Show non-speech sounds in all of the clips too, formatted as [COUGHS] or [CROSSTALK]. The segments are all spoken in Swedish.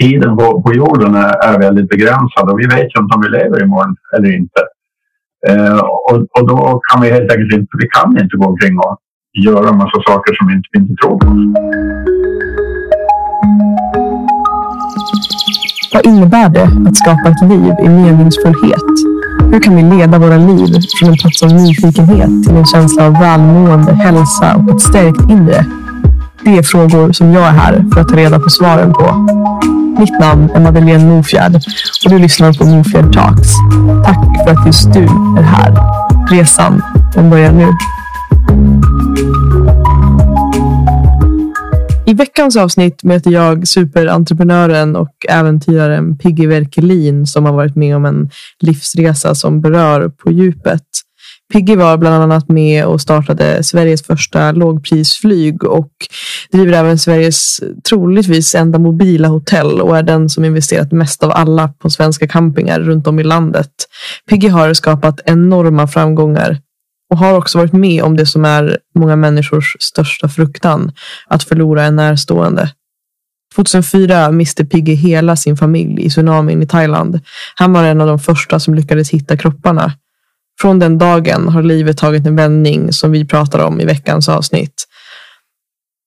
tiden på, på jorden är, är väldigt begränsad och vi vet ju inte om vi lever imorgon eller inte. Eh, och, och då kan vi helt enkelt inte, vi kan inte gå omkring och göra en massa saker som vi inte, vi inte tror på. Vad innebär det att skapa ett liv i meningsfullhet? Hur kan vi leda våra liv från en plats av nyfikenhet till en känsla av välmående, hälsa och ett stärkt inre? Det är frågor som jag är här för att ta reda på svaren på. Mitt namn är Madeleine Mofjärd och du lyssnar på Mofjärd Talks. Tack för att just du är här. Resan, den börjar nu. I veckans avsnitt möter jag superentreprenören och äventyraren Piggy Werkelin som har varit med om en livsresa som berör på djupet. Piggy var bland annat med och startade Sveriges första lågprisflyg och driver även Sveriges troligtvis enda mobila hotell och är den som investerat mest av alla på svenska campingar runt om i landet. Piggy har skapat enorma framgångar och har också varit med om det som är många människors största fruktan, att förlora en närstående. 2004 miste Piggy hela sin familj i tsunamin i Thailand. Han var en av de första som lyckades hitta kropparna. Från den dagen har livet tagit en vändning som vi pratar om i veckans avsnitt.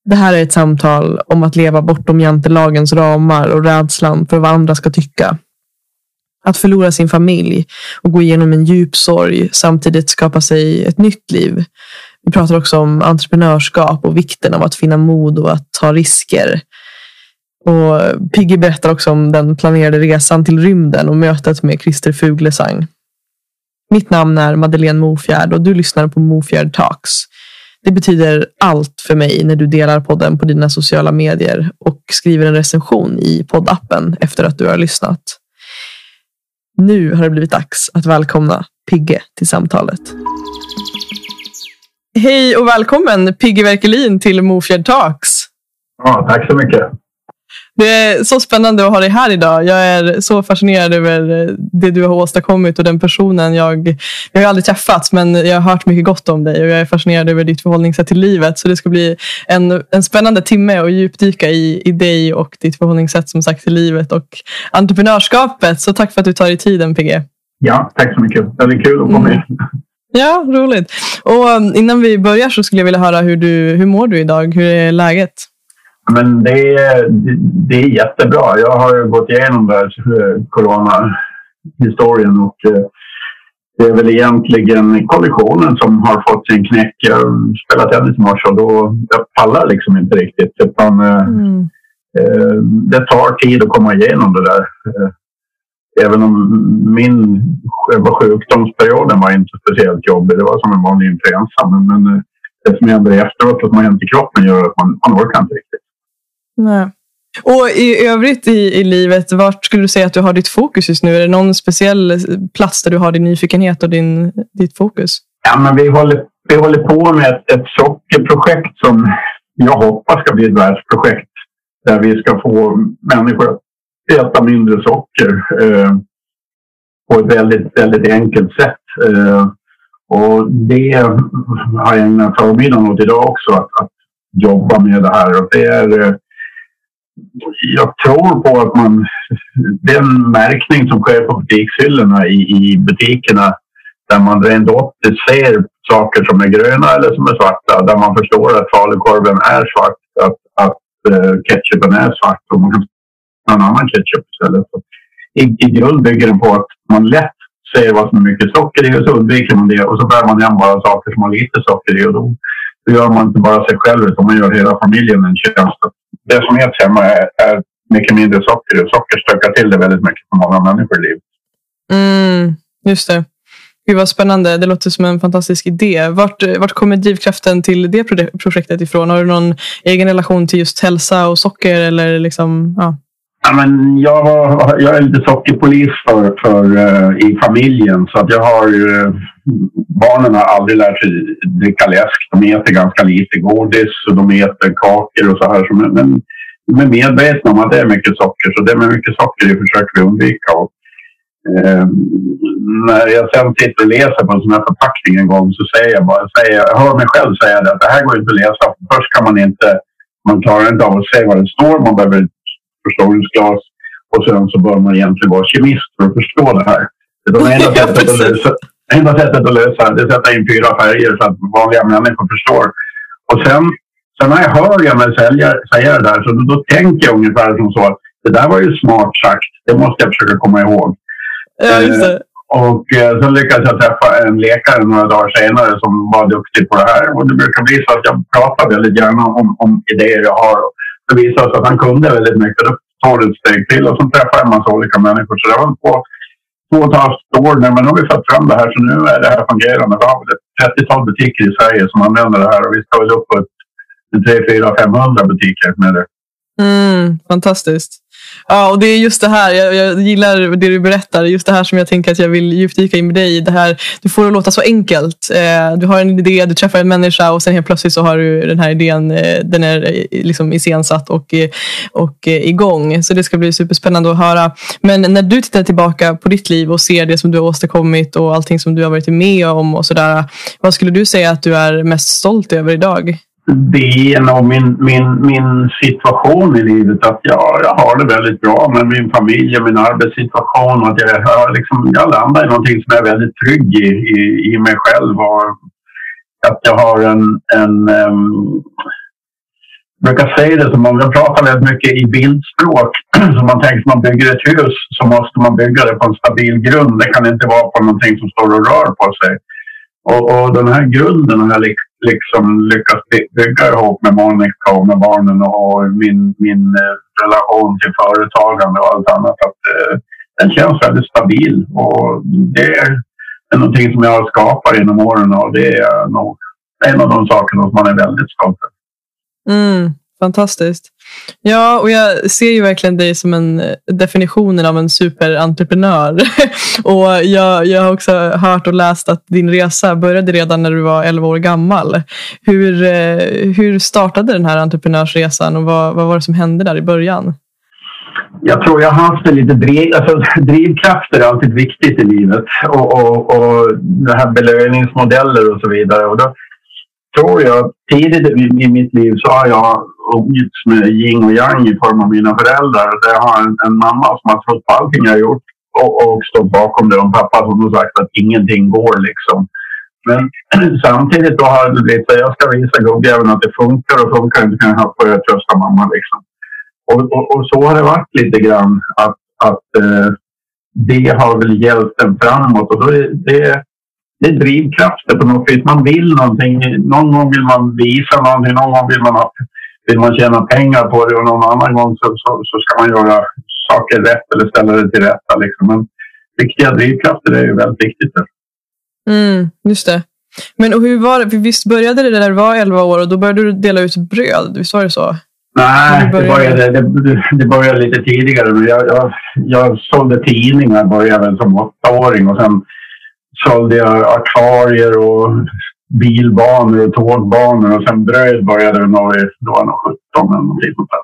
Det här är ett samtal om att leva bortom jantelagens ramar och rädslan för vad andra ska tycka. Att förlora sin familj och gå igenom en djup sorg samtidigt skapa sig ett nytt liv. Vi pratar också om entreprenörskap och vikten av att finna mod och att ta risker. Och Piggy berättar också om den planerade resan till rymden och mötet med Christer Fuglesang. Mitt namn är Madeleine Mofjärd och du lyssnar på Mofjärd Talks. Det betyder allt för mig när du delar podden på dina sociala medier och skriver en recension i poddappen efter att du har lyssnat. Nu har det blivit dags att välkomna Pigge till samtalet. Hej och välkommen Pigge Werkelin till Mofjärd Talks. Ja, tack så mycket. Det är så spännande att ha dig här idag. Jag är så fascinerad över det du har åstadkommit och den personen. Jag, jag har aldrig träffats, men jag har hört mycket gott om dig och jag är fascinerad över ditt förhållningssätt till livet. Så det ska bli en, en spännande timme att djupdyka i, i dig och ditt förhållningssätt som sagt till livet och entreprenörskapet. Så tack för att du tar dig tiden, PG. Ja, tack så mycket. Det är kul att komma med. Ja, roligt. Och um, innan vi börjar så skulle jag vilja höra hur, du, hur mår du idag? Hur är läget? Men det är, det är jättebra. Jag har gått igenom där, coronahistorien och eh, det är väl egentligen kollisionen som har fått sin knäck. Jag spelade tennis i morse och då jag pallar liksom inte riktigt. Utan, eh, mm. eh, det tar tid att komma igenom det där. Eh, även om min sjukdomsperioden var inte speciellt jobbig. Det var som en vanlig influensa. Men, men det som händer efteråt, att man hänt i kroppen, gör att man, man orkar inte riktigt. Nej. Och i övrigt i, i livet, vart skulle du säga att du har ditt fokus just nu? Är det någon speciell plats där du har din nyfikenhet och din, ditt fokus? Ja, men vi, håller, vi håller på med ett, ett sockerprojekt som jag hoppas ska bli ett världsprojekt. Där vi ska få människor att äta mindre socker eh, på ett väldigt, väldigt enkelt sätt. Eh, och det har jag ägnat förmiddagen åt idag också, att, att jobba med det här. Och det är, eh, jag tror på att man... Den märkning som sker på butikshyllorna i, i butikerna där man rent optiskt ser saker som är gröna eller som är svarta. Där man förstår att falukorven är svart, att, att uh, ketchupen är svart och man kan någon annan ketchup istället. Så i, I grund bygger den på att man lätt ser vad som är mycket socker i och så undviker man det och så bär man hem bara saker som har lite socker i och då, då gör man inte bara sig själv utan man gör hela familjen en tjänst det som äts hemma är, är mycket mindre socker. Och socker stökar till det väldigt mycket för många människor i livet. Mm, just det. Gud vad spännande. Det låter som en fantastisk idé. Vart, vart kommer drivkraften till det projektet ifrån? Har du någon egen relation till just hälsa och socker? Eller liksom, ja. Ja, men jag, jag är lite sockerpolis för, för, uh, i familjen. Så att jag har uh, barnen har aldrig lärt sig dricka läsk. De äter ganska lite godis och de äter kakor och så här. Så, men, men de är medvetna om att det är mycket socker. Så det med mycket socker det försöker vi undvika. Och, uh, när jag sen sitter och läser på en sån här förpackning en gång så säger jag bara, säger, jag hör mig själv säga det, att det här går inte att läsa. Först kan man inte, man klarar inte av att se vad det står. Man behöver förstoringsglas. Och sen så bör man egentligen vara kemist för att förstå det här. Det är enda [LAUGHS] sättet, att lösa, enda sättet att lösa det är att sätta in fyra färger så att vanliga människor förstår. Och sen, sen när jag hör jag mig säga, säga det där så då, då tänker jag ungefär som så att det där var ju smart sagt. Det måste jag försöka komma ihåg. Ja, just det. Och eh, sen lyckades jag träffa en läkare några dagar senare som var duktig på det här. Och det brukar bli så att jag pratar väldigt gärna om, om idéer jag har. Det visade sig att han kunde väldigt mycket. Då tar du ett steg till och så träffar jag en massa olika människor. Så det var på två och ett halvt år nu, men nu har vi fått fram det här så nu är det här fungerande. Vi har ett 30-tal butiker i Sverige som använder det här och vi ska väl upp på 3, 4, 500 butiker med det. Mm, fantastiskt. Ja, och det är just det här, jag, jag, gillar det du berättar, just det här som jag tänker att jag vill djupdyka in med dig. Det här, du får det att låta så enkelt. Eh, du har en idé, du träffar en människa och sen helt plötsligt så har du den här idén, eh, den är eh, liksom iscensatt och, eh, och eh, igång. Så det ska bli superspännande att höra. Men när du tittar tillbaka på ditt liv och ser det som du har åstadkommit och allting som du har varit med om och sådär. Vad skulle du säga att du är mest stolt över idag? Det är nog min, min, min situation i livet. Att jag, jag har det väldigt bra med min familj och min arbetssituation. Att jag, jag, liksom, jag landar i någonting som jag är väldigt trygg i, i, i mig själv. Och att jag har en... en um, jag brukar säga det som om jag pratar väldigt mycket i bildspråk. [CLEARS THROAT] Så man tänker att man bygger ett hus så måste man bygga det på en stabil grund. Det kan inte vara på någonting som står och rör på sig. Och, och den här grunden har jag liksom lyckats bygga ihop med Monica och med barnen och min, min eh, relation till företagande och allt annat. Att, eh, den känns väldigt stabil och det är någonting som jag har skapat genom åren och det är nog en av de sakerna som man är väldigt stolt över. Mm, fantastiskt. Ja, och jag ser ju verkligen dig som en eh, definitionen av en superentreprenör. [LAUGHS] och jag, jag har också hört och läst att din resa började redan när du var 11 år gammal. Hur, eh, hur startade den här entreprenörsresan och vad, vad var det som hände där i början? Jag tror jag har haft en lite driv, alltså, [LAUGHS] drivkrafter är alltid viktigt i livet och, och, och det här belöningsmodeller och så vidare. Och då tror jag tidigt i mitt liv så har jag omgetts med yin och yang i form av mina föräldrar. Jag har en, en mamma som har trott på allting jag har gjort och, och stått bakom det och en pappa som har sagt att ingenting går liksom. Men [CLEARS THROAT] samtidigt då har det blivit så jag ska visa gubbjäveln att det funkar och funkar inte kan jag få jag trösta mamma liksom. Och, och, och, så har det varit lite grann att, att eh, det har väl hjälpt en framåt och då är det, det är drivkrafter på något vis. Man vill någonting. Någon gång vill man visa någonting, någon gång vill man ha vill man tjäna pengar på det och någon annan gång så, så, så ska man göra saker rätt eller ställa det till rätta. Liksom. Men riktiga drivkrafter är ju väldigt viktigt. Mm, just det. Men och hur var det? Visst började det när du var 11 år och då började du dela ut bröd? Visst var det så? Nej, det började, det, det började lite tidigare. Jag, jag, jag sålde tidningar började väl som åttaåring och sen sålde jag akvarier och bilbanor och tågbanor och sen bröd började när jag var 17 eller någonting sånt där.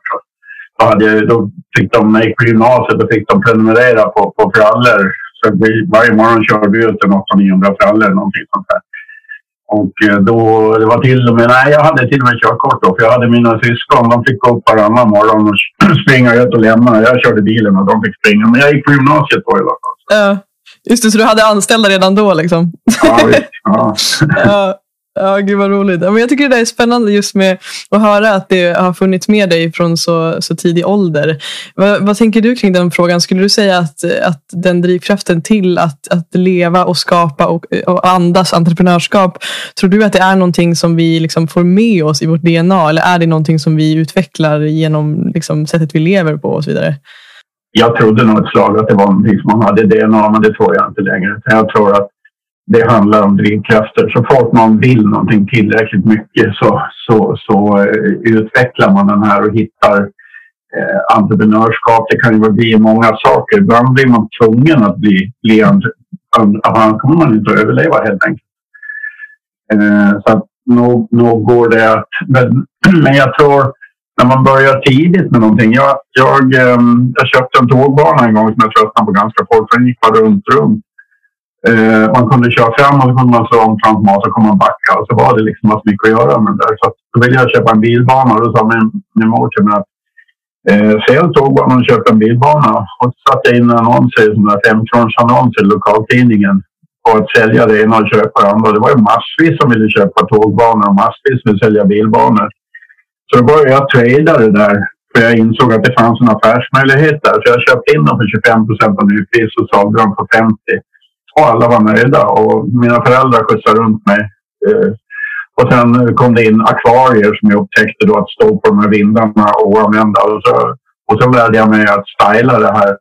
Då, hade jag, då fick de, när jag gick på gymnasiet, då fick de prenumerera på, på frallor. Så vi, varje morgon körde vi ut en 800-900 frallor eller någonting sånt där. Och eh, då, det var till och med, nej jag hade till och med körkort då, för jag hade mina syskon, de fick gå upp varannan morgon och [CLEARS THROAT] springa ut och lämna. Jag körde bilen och de fick springa, men jag gick på gymnasiet då i alla fall. Ja. Just det, så du hade anställda redan då? Liksom. Ja, visst. [LAUGHS] Ja. ja. Ja, gud vad roligt. Men jag tycker det är spännande just med att höra att det har funnits med dig från så, så tidig ålder. Vad, vad, tänker du kring den frågan? Skulle du säga att, att den drivkraften till att, att leva och skapa och, och andas entreprenörskap, tror du att det är någonting som vi liksom får med oss i vårt DNA eller är det någonting som vi utvecklar genom liksom, sättet vi lever på och så vidare? jag trodde nog ett slag att det var någonting som man hade i DNA, men det tror jag inte längre. Jag tror att det handlar om drivkrafter. Så fort man vill någonting tillräckligt mycket så, så, så eh, utvecklar man den här och hittar eh, entreprenörskap. Det kan ju bli många saker. Ibland blir man tvungen att bli, bli annars kommer man inte att överleva helt enkelt. Eh, så att nog, nog går det att... Men, [CLEARS THROAT] men jag tror när man börjar tidigt med någonting. Jag, jag, eh, jag köpte en tågbana en gång som jag tröttnade på ganska fort. Den gick bara runt, runt. Eh, man kunde köra fram och så kunde man slå om framför så kunde man backa. Och så var det liksom så mycket att göra med det där. Så då ville jag köpa en bilbana och då sa min, min mor till mig att Eh, sen tog man och köpte en bilbana och så satte jag in annonser, sådana där femkronorsannonser i lokaltidningen på att sälja det ena och köpa det andra. Det var ju massvis som ville köpa tågbanor och massvis som ville sälja bilbanor. Så då började jag trada det där för jag insåg att det fanns en affärsmöjlighet där. Så jag köpte in dem för 25 procent av nypris och sålde dem för 50. Och alla var nöjda och mina föräldrar skjutsade runt mig. Eh, och sen kom det in akvarier som jag upptäckte då att stå på de här vindarna och använda. Och så, och så lärde jag mig att styla det här.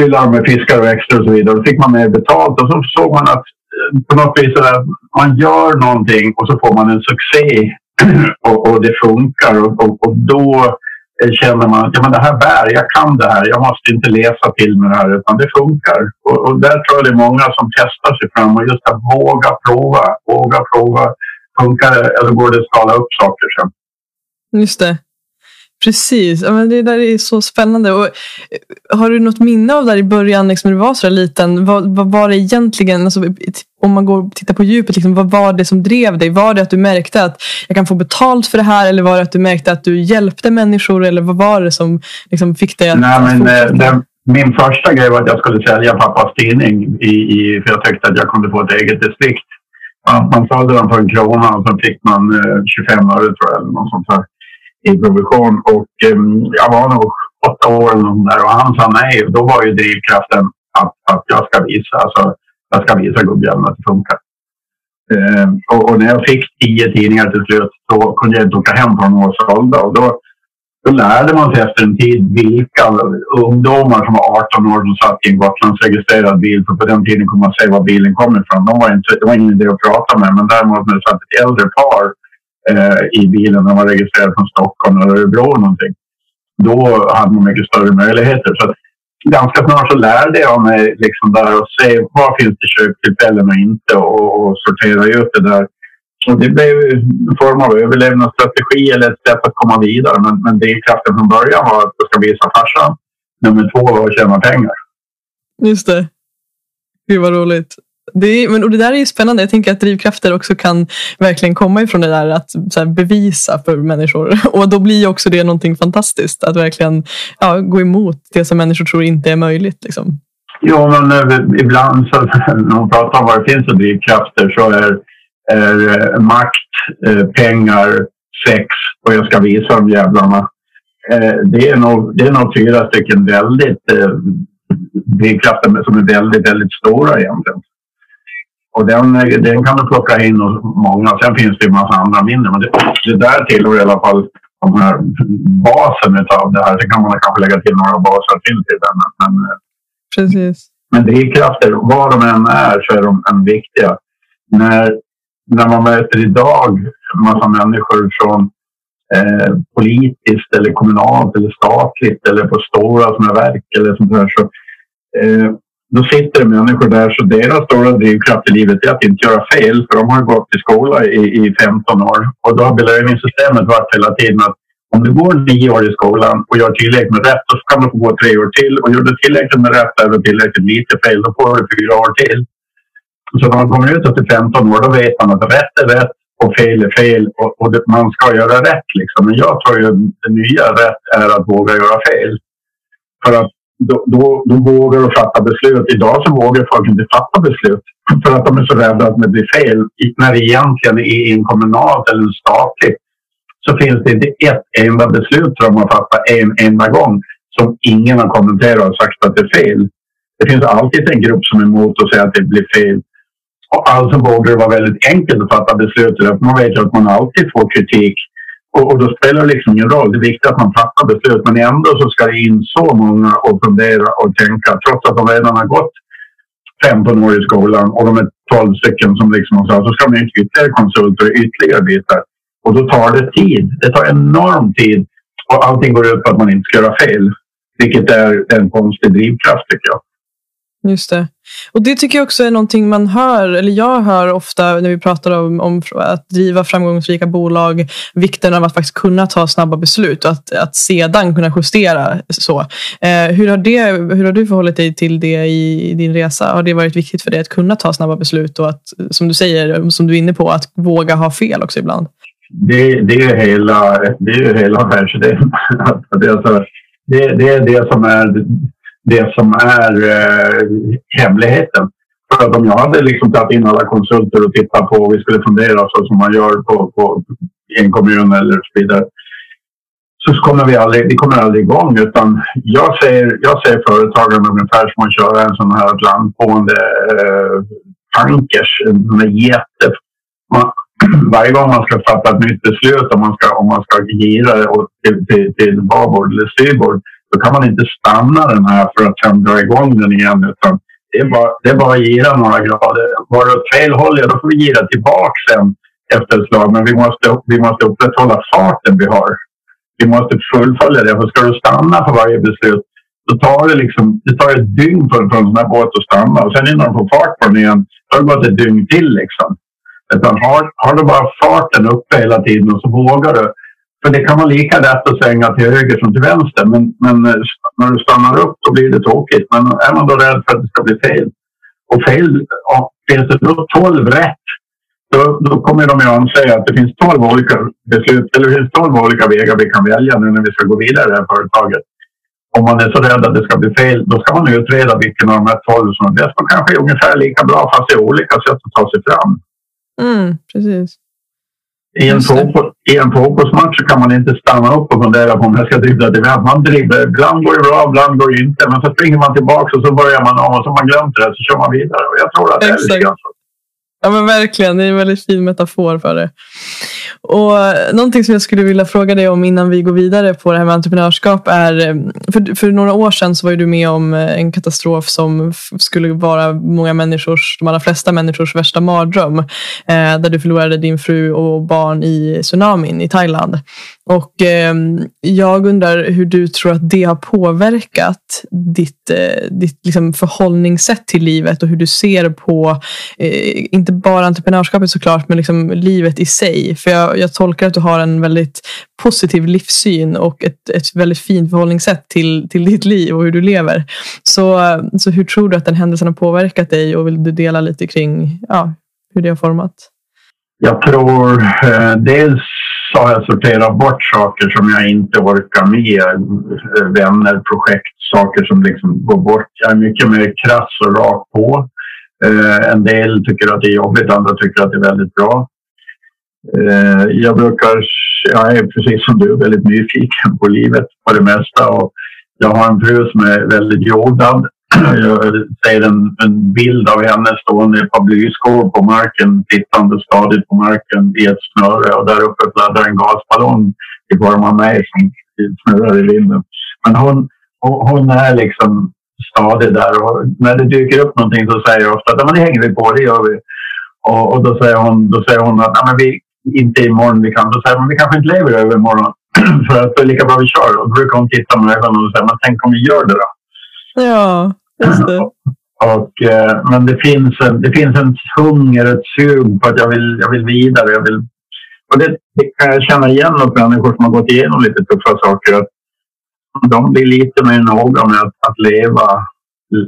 Fylla med fiskar och växter och så vidare. Då fick man mer betalt och så såg man att eh, på något vis så där, man gör någonting och så får man en succé [CLEARS THROAT] och, och det funkar. Och, och, och då Eh, känner man att ja, men det här bär, jag kan det här, jag måste inte läsa till med det här utan det funkar. Och, och där tror jag det är många som testar sig fram och just att våga prova, våga prova. Funkar det eller går det att skala upp saker sen? Just det. Precis, ja, men det där är så spännande. Och, eh, har du något minne av där i början liksom, när du var så liten? Vad, vad var det egentligen, alltså, om man går och tittar på djupet, liksom, vad var det som drev dig? Var det att du märkte att jag kan få betalt för det här eller var det att du märkte att du hjälpte människor? Eller vad var det som liksom, fick dig att... Nej, men, eh, det, min första grej var att jag skulle sälja pappas tidning i, i, för jag tyckte att jag kunde få ett eget distrikt. Man sålde den för en krona och så fick man eh, 25 öre tror jag, eller något sånt där i provision. Och ehm, jag var nog åtta år eller där och han sa nej. Då var ju drivkraften att, att jag ska visa, alltså, jag ska visa gubbjäveln att det funkar. Um, och, och, när jag fick tio tidningar till slut så kunde jag inte åka hem från några sålda. Och då, då lärde man sig efter en tid vilka ungdomar som var 18 år som satt i en Gotlandsregistrerad bil. För på den tiden kunde man se var bilen kom ifrån. De var inte, det var ingen idé att prata med. Men däremot när det satt ett äldre par Eh, i bilen när man registrerade från Stockholm eller Örebro eller någonting. Då hade man mycket större möjligheter. Så ganska snart så lärde jag mig liksom där att se var finns det köptillfällen och inte och, och sortera ut det där. Så det blev en form av överlevnadsstrategi eller ett sätt att komma vidare. Men, men drivkraften från början var att jag ska visa farsan. Nummer två var att tjäna pengar. Just det. Gud vad roligt. Det, är, men, och det där är spännande. Jag tänker att drivkrafter också kan verkligen komma ifrån det där att här, bevisa för människor. [LAUGHS] Och då blir också det någonting fantastiskt. Att verkligen ja, gå emot det som människor tror inte är möjligt. Liksom. Jo, men eh, ibland så, [LAUGHS] när man pratar om vad det finns för drivkrafter så är, är eh, makt, eh, pengar, sex och jag ska visa de jävlarna. det, är nog, det är nog fyra stycken väldigt drivkrafter som är väldigt, väldigt stora egentligen. Och den, den kan du plocka in hos många. Sen finns det en massa andra mindre. Men det, det där tillhör i alla fall de här basen av det här. Sen kan man kanske lägga till några baser till till den. Men, Precis. men drivkrafter, var de än är så är de en viktiga. När, när man möter idag en massa människor från eh, politiskt eller kommunalt eller statligt eller på stora sådana verk eller sånt där så eh, då sitter det människor där så deras stora drivkraft i livet är att inte göra fel för de har gått i skola i, i 15 år. Och då har belöningssystemet varit hela tiden att om du går nio år i skolan och gör tillräckligt med rätt så kan du få gå tre år till. Och gör du tillräckligt med rätt eller tillräckligt lite fel då får du fyra år till. Så när man kommer ut efter 15 år då vet man att rätt är rätt och fel är fel och, och det, man ska göra rätt. Liksom. Men jag tror att det nya rätt är att våga göra fel. För att då, då, då vågar de fatta beslut. Idag så vågar folk inte fatta beslut för att de är så rädda att det blir fel. När det egentligen är en kommunalt eller en statlig så finns det inte ett enda beslut som de har fattat en enda gång som ingen har kommenterat och sagt att det är fel. Det finns alltid en grupp som är emot och säger att det blir fel. Och alltså borde det vara väldigt enkelt att fatta beslut. Man vet ju att man alltid får kritik och, och, då spelar det liksom ingen roll. Det är viktigt att man fattar beslut men ändå så ska det in så många och fundera och tänka trots att de redan har gått 15 år i skolan och de är 12 stycken som liksom har så ska man inte ytterligare konsulter och ytterligare bitar. Och då tar det tid. Det tar enorm tid och allting går ut på att man inte ska göra fel. Vilket är en konstig drivkraft tycker jag. Just det. Och Det tycker jag också är någonting man hör, eller jag hör ofta när vi pratar om, om att driva framgångsrika bolag, vikten av att faktiskt kunna ta snabba beslut och att, att sedan kunna justera. så. Eh, hur, har det, hur har du förhållit dig till det i, i, din resa? Har det varit viktigt för dig att kunna ta snabba beslut och att, som du säger, som du är inne på, att våga ha fel också ibland? det, det är hela, det är hela affärsidén. det, [LAUGHS] alltså, det, det är det som är, det som är eh, hemligheten. För att om jag hade liksom tagit in alla konsulter och tittat på och vi skulle fundera så som man gör på, på, i en kommun eller så vidare så kommer vi aldrig, vi kommer aldrig igång. Utan jag ser, jag ser företagen ungefär som att köra en sån här landgående eh, tankers. En jätte, man, [CLEARS THROAT] varje gång man ska fatta ett nytt beslut om man ska, om man ska gira till, till, till babord eller styrbord då kan man inte stanna den här för att sen dra igång den igen. Utan det är bara, det är bara att gira några grader. Var det åt fel håll, ja, då får vi gira tillbaka sen efter ett slag. Men vi måste, vi måste upprätthålla farten vi har. Vi måste fullfölja det. För ska du stanna på varje beslut då tar det, liksom, det tar ett dygn för, för en sån här båt att stanna. Och sen innan de får fart på den igen, då har det gått ett dygn till. Liksom. Utan har, har du bara farten uppe hela tiden och så vågar du. För det kan vara lika lätt att svänga till höger som till vänster. Men, men eh, när du stannar upp då blir det tråkigt. Men är man då rädd för att det ska bli fel. Och fel, ja, finns det då 12 rätt då, då kommer de att anse att det finns 12 olika beslut eller det finns 12 olika vägar vi kan välja nu när vi ska gå vidare i det här företaget. Om man är så rädd att det ska bli fel, då ska man utreda vilken av de här 12 som är bäst och kanske är ungefär lika bra fast det är olika sätt att ta sig fram. Mm, precis. I en, fotboll, I en fotbollsmatch kan man inte stanna upp och fundera på om jag ska dribbla till vem. Man dribblar. Ibland går det bra, ibland går det inte. Men så springer man tillbaka och så börjar man om och så har man glömt det så kör man vidare. Och jag tror att det är lite grann Ja, men verkligen. Det är en väldigt fin metafor för det. Och någonting som jag skulle vilja fråga dig om innan vi går vidare på det här med entreprenörskap är, eh, för, för några år sedan så var du med om eh, en katastrof som skulle vara många människors, de allra flesta människors värsta mardröm. Eh, där du förlorade din fru och barn i tsunamin i Thailand. Och eh, jag undrar hur du tror att det har påverkat ditt, eh, ditt liksom förhållningssätt till livet och hur du ser på, eh, inte bara entreprenörskapet såklart, men liksom livet i sig. För jag, jag, tolkar att du har en väldigt positiv livssyn och ett, ett väldigt fint förhållningssätt till, till ditt liv och hur du lever. Så, så hur tror du att den händelsen har påverkat dig och vill du dela lite kring ja, hur det har format? Jag tror eh, dels så har jag sorterat bort saker som jag inte orkar med. Eh, vänner, projekt, saker som liksom går bort. Jag är mycket mer krass och rak på. Eh, en del tycker att det är jobbigt, andra tycker att det är väldigt bra. Eh, jag brukar, jag är precis som du, väldigt nyfiken på livet på det mesta. Och jag har en fru som är väldigt jordad. [CLEARS THROAT] Jag ser en, en bild av henne stående i ett par blyskor på marken, tittande stadigt på marken i ett snöre och där uppe fladdrar en gasballong i form av mig som snurrar i vinden. Men hon, hon är liksom stadig där och när det dyker upp någonting så säger jag ofta att det hänger vi på, det gör vi. Och, och, då, säger hon, då säger hon att men vi, inte imorgon vi kan. Då säger hon vi kanske inte lever över imorgon [CLEARS THROAT] för att det är lika bra vi kör. Och då brukar hon titta med ögonen och säga men tänk om vi gör det då? Ja, just det. [LAUGHS] Och, eh, men det finns, en, det finns en hunger, ett sug på att jag vill, jag vill vidare. Jag vill, och det, det kan jag känna igen hos människor som har gått igenom lite tuffa saker. Att de blir lite mer noga med att, att leva,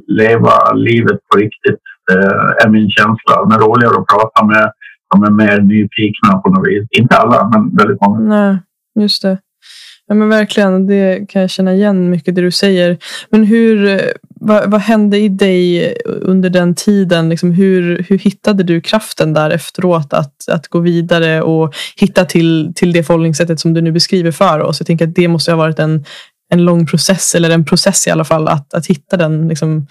leva livet på riktigt. Det är min känsla. De är roligare att prata med. De är mer nyfikna på något vis. Inte alla, men väldigt många. Nej, just det. Ja, men verkligen, det kan jag känna igen mycket det du säger. Men hur, vad, vad hände i dig under den tiden? Liksom hur, hur hittade du kraften där efteråt att, att gå vidare och hitta till, till det förhållningssättet som du nu beskriver för oss? Jag tänker att det måste ha varit en, en lång process, eller en process i alla fall, att, att hitta den liksom,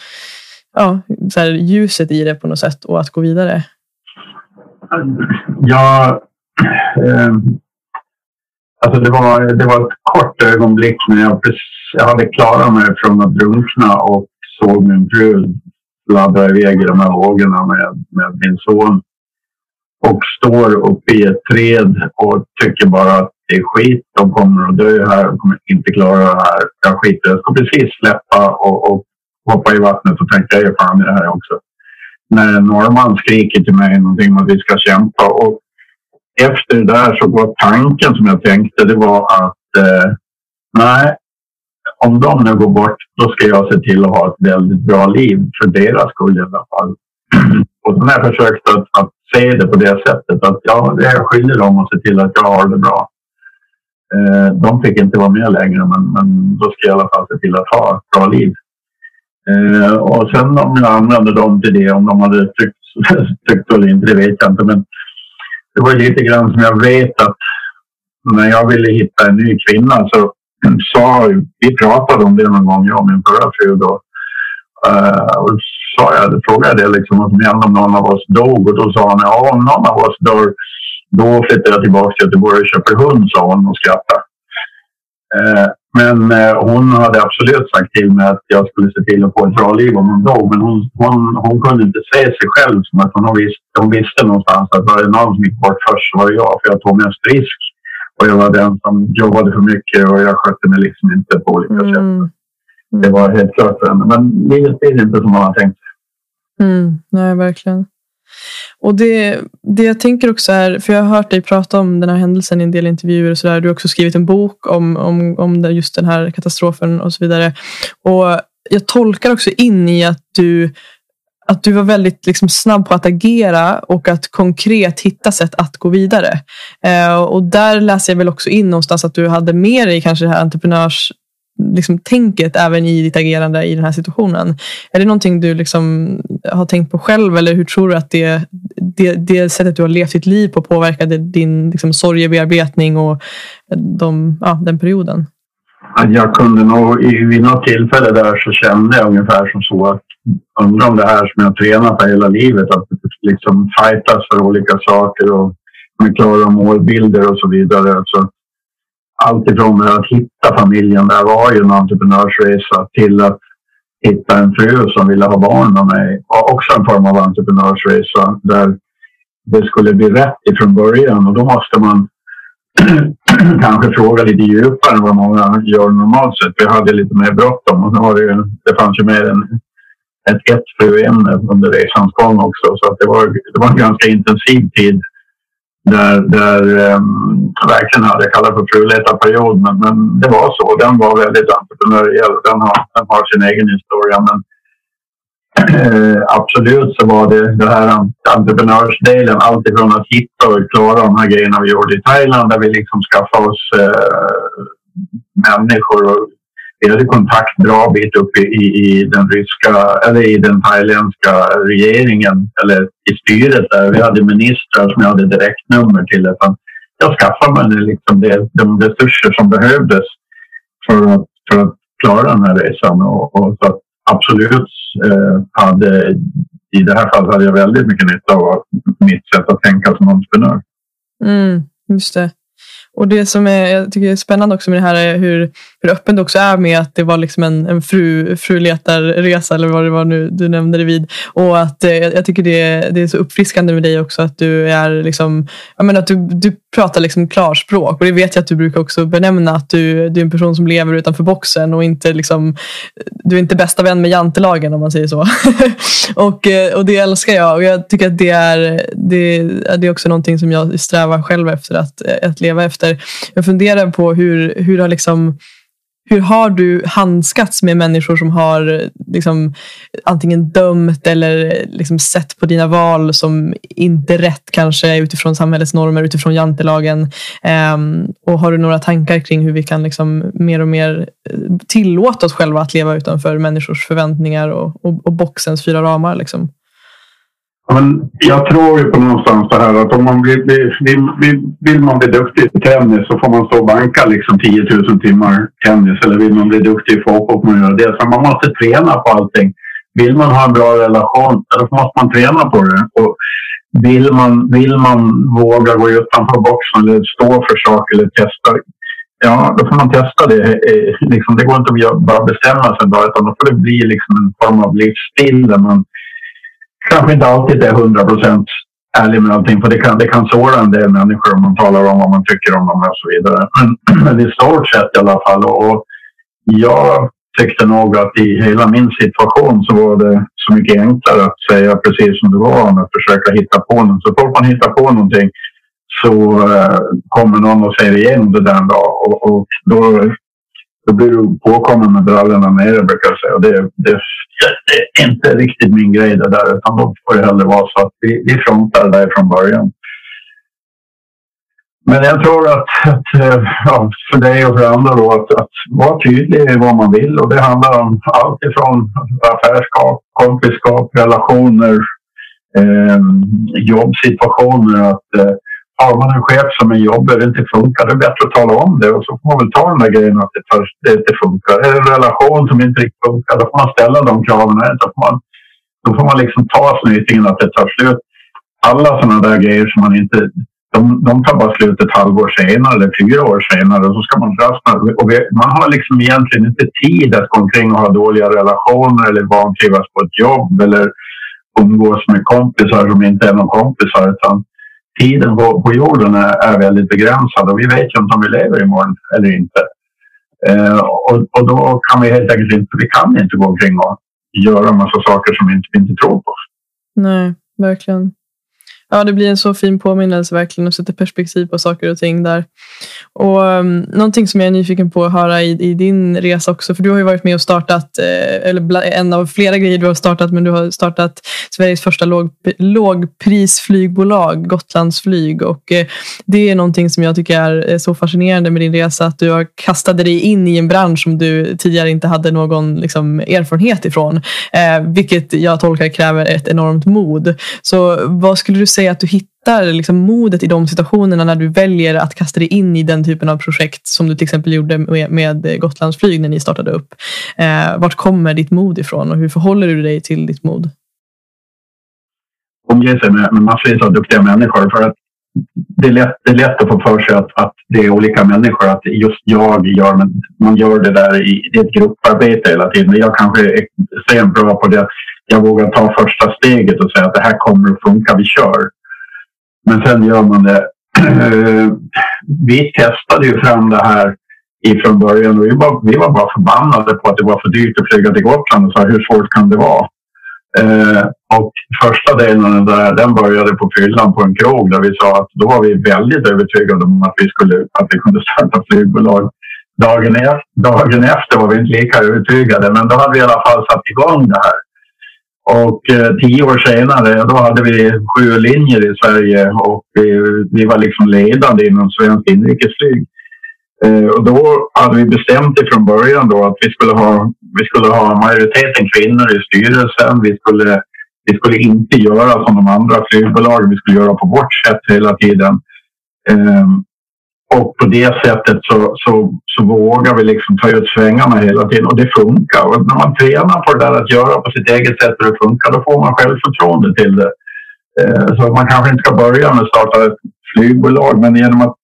ja, så här, ljuset i det på något sätt och att gå vidare. Ja, eh, alltså det var, det var ett kort ögonblick när jag, jag hade klarat mig från att drunkna och såg min fru ladda iväg i de här vågorna med, med min son. Och står uppe i ett träd och tycker bara att det är skit. De kommer att dö här. De kommer inte klara det här. Jag skiter Jag ska precis släppa och, och hoppa i vattnet och tänka, jag är fan i det här också. När en norrman skriker till mig någonting om att vi ska kämpa. Och efter det där så var tanken som jag tänkte det var att eh, nej, om de nu går bort då ska jag se till att ha ett väldigt bra liv för deras skull i alla fall. [CLEARS THROAT] och sen har jag försökt att, att se det på det sättet att ja, det här jag dem och se till att jag har det bra. Eh, de fick inte vara med längre, men, men då ska jag i alla fall se till att ha ett bra liv. Eh, och sen om jag använde dem till det, om de hade [LAUGHS] tyckt, eller inte, det vet jag inte. Men det var lite grann som jag vet att när jag ville hitta en ny kvinna så [CLEARS THROAT] sa vi pratade om det någon gång, jag och min förra fru då. Eh, och sa jag, frågade jag det liksom, vad som hände om någon av oss dog och då sa han ja, om någon av oss dör då flyttar jag tillbaka till Göteborg och köper hund, sa hon och skrattade. Uh, men uh, hon hade absolut sagt till mig att jag skulle se till att få ett bra liv om hon dog. Men hon, hon, hon kunde inte se sig själv som att hon, visste, hon visste någonstans att var det någon som gick bort först så var det jag. För jag tog mest risk och jag var den som jobbade för mycket och jag skötte mig liksom inte på olika mm. sätt. Det var helt klart för henne. Men livet blir inte som man har tänkt mm. Nej, verkligen. Och det, det jag tänker också är, för jag har hört dig prata om den här händelsen i en del intervjuer och sådär. Du har också skrivit en bok om, om, om just den här katastrofen och så vidare. Och jag tolkar också in i att du att du var väldigt liksom, snabb på att agera och att konkret hitta sätt att gå vidare. Eh, och där läser jag väl också in någonstans att du hade med dig kanske det här entreprenörs liksom, tänket även i ditt agerande i den här situationen. Är det någonting du liksom har tänkt på själv eller hur tror du att det, det, det sättet du har levt ditt liv på påverkade din liksom, sorgebearbetning och de, ja, den perioden? Jag kunde nog, vid något tillfälle där så kände jag ungefär som så att undra om det här som jag tränat för hela livet, att liksom fightas för olika saker och med klara målbilder och så vidare. Så Alltifrån att hitta familjen, det var ju en entreprenörsresa, till att hitta en fru som ville ha barn med mig. Också en form av entreprenörsresa där det skulle bli rätt ifrån början och då måste man [CLEARS THROAT] kanske fråga lite djupare än vad många gör normalt sett. Vi hade lite mer bråttom och var det, det fanns ju mer än ett ett fruämne under resans gång också. Så att det, var, det var en ganska intensiv tid där, där um, verkligen hade jag kallat för fruletarperiod. Men, men det var så. Den var väldigt entreprenöriell. Den har, den har sin egen historia. Men eh, absolut så var det det här entreprenörsdelen. Alltifrån att hitta och klara de här grejerna vi gjorde i Thailand där vi liksom skaffade oss eh, människor och vi hade kontakt bra bit upp i, i, den ryska eller i den thailändska regeringen eller i styret där. Vi hade ministrar som jag hade direktnummer till. Utan jag skaffade mig liksom det, de resurser som behövdes för att, för att klara den här resan. Och, och så absolut eh, hade i det här fallet hade jag väldigt mycket nytta av mitt sätt att tänka som entreprenör. Mm, just det. Och det som är, jag tycker är spännande också med det här är hur, hur öppen du också är med att det var liksom en, en fru, fruletarresa eller vad det var nu du nämnde det vid. Och att eh, jag tycker det, det är så uppfriskande med dig också att du är liksom, jag menar att du, du pratar liksom klarspråk. Och det vet jag att du brukar också benämna att du, du är en person som lever utanför boxen och inte liksom, du är inte bästa vän med jantelagen om man säger så. [LAUGHS] och, eh, och det älskar jag och jag tycker att det är, det, det är också någonting som jag strävar själv efter att, att leva efter. Jag funderar på hur, hur har liksom hur har du handskats med människor som har liksom, antingen dömt eller liksom, sett på dina val som inte rätt kanske utifrån samhällets normer, utifrån jantelagen? Um, och har du några tankar kring hur vi kan liksom, mer och mer eh, tillåta oss själva att leva utanför människors förväntningar och, och, och boxens fyra ramar? Liksom? Men jag tror ju på någonstans det här att om man vill, vill, vill, vill man bli duktig i tennis så får man stå och banka liksom 10 000 timmar tennis. Eller vill man bli duktig i fotboll får man göra det. Så man måste träna på allting. Vill man ha en bra relation, då måste man träna på det. Och vill, man, vill man våga gå utanför boxen eller stå för saker eller testa, ja, då får man testa det. Eh, liksom, det går inte att bara bestämma sig bara, utan då får det bli liksom en form av livsstil där man kanske inte alltid är hundra procent ärlig med allting. För det kan, det kan såra en del människor om man talar om vad man tycker om dem och så vidare. [CLEARS THROAT] Men, men i stort sett i alla fall. Och jag tyckte nog att i hela min situation så var det så mycket enklare att säga precis som det var än att försöka hitta på något. Så fort man hittar på någonting så eh, kommer någon och säger igen det där en dag och, och då då blir du påkommen med brallorna nere brukar jag säga. Och det, det, det, är inte riktigt min grej det där utan då får det hellre vara så att vi, vi frontar det där från början. Men jag tror att, att eh, ja, för dig och för andra då, att, att vara tydlig i vad man vill och det handlar om allt ifrån affärskap, kompiskap, relationer, eh, jobbsituationer. Att, eh, har man en chef som är jobbig och det inte funkar, det är bättre att tala om det och så får man väl ta den där grejen att det, tar, det inte funkar. Är det en relation som inte riktigt funkar, då får man ställa de kraven. Då får man, då får man liksom ta snytingen att det tar slut. Alla sådana där grejer som man inte... De, de tar bara slut ett halvår senare eller fyra år senare och så ska man dras och vi, Man har liksom egentligen inte tid att gå omkring och ha dåliga relationer eller vantrivas på ett jobb eller umgås med kompisar som inte är någon kompisar utan tiden på, på jorden är, är, väldigt begränsad och vi vet ju inte om vi lever imorgon eller inte. Eh, och, och, då kan vi helt enkelt inte, vi kan inte gå omkring och göra massa saker som vi inte, inte tror på. Nej, verkligen. Ja, det blir en så fin påminnelse verkligen och sätter perspektiv på saker och ting där. Och um, Någonting som jag är nyfiken på att höra i, i, din resa också, för du har ju varit med och startat, eh, eller en av flera grejer du har startat, men du har startat Sveriges första låg, lågprisflygbolag, Gotlandsflyg. Och eh, det är någonting som jag tycker är så fascinerande med din resa, att du har kastat dig in i en bransch som du tidigare inte hade någon liksom, erfarenhet ifrån, eh, vilket jag tolkar kräver ett enormt mod. Så vad skulle du säga att du hittar liksom modet i de situationerna när du väljer att kasta dig in i den typen av projekt som du till exempel gjorde med, med Gotlandsflyg när ni startade upp. Eh, vart kommer ditt mod ifrån och hur förhåller du dig till ditt mod? Omge sig med, med massvis av duktiga människor för att det är lätt, det är lätt att få för sig att, att det är olika människor, att just jag gör, men man gör det där i det är ett grupparbete hela tiden. Jag kanske är extremt bra på det. Jag vågar ta första steget och säga att det här kommer att funka, vi kör. Men sen gör man det. [CLEARS THROAT] vi testade ju fram det här ifrån början och vi var, vi var bara förbannade på att det var för dyrt att flyga till Gotland och sa hur svårt kan det vara? Eh, och första delen där, den började på fyllan på en krog där vi sa att då var vi väldigt övertygade om att vi, skulle, att vi kunde starta flygbolag. Dagen, efter, dagen efter var vi inte lika övertygade men då hade vi i alla fall satt igång det här. Och eh, tio år senare då hade vi sju linjer i Sverige och vi, vi var liksom ledande inom svensk inrikesflyg. Eh, och då hade vi bestämt ifrån början då att vi skulle ha, vi skulle ha majoriteten kvinnor i styrelsen. Vi skulle, vi skulle inte göra som de andra flygbolagen, vi skulle göra på vårt sätt hela tiden. Eh, och på det sättet så, så, så vågar vi liksom ta ut svängarna hela tiden och det funkar. Och när man tränar på det där att göra på sitt eget sätt och det funkar, då får man självförtroende till det. Eh, så man kanske inte ska börja med att starta ett flygbolag, men genom att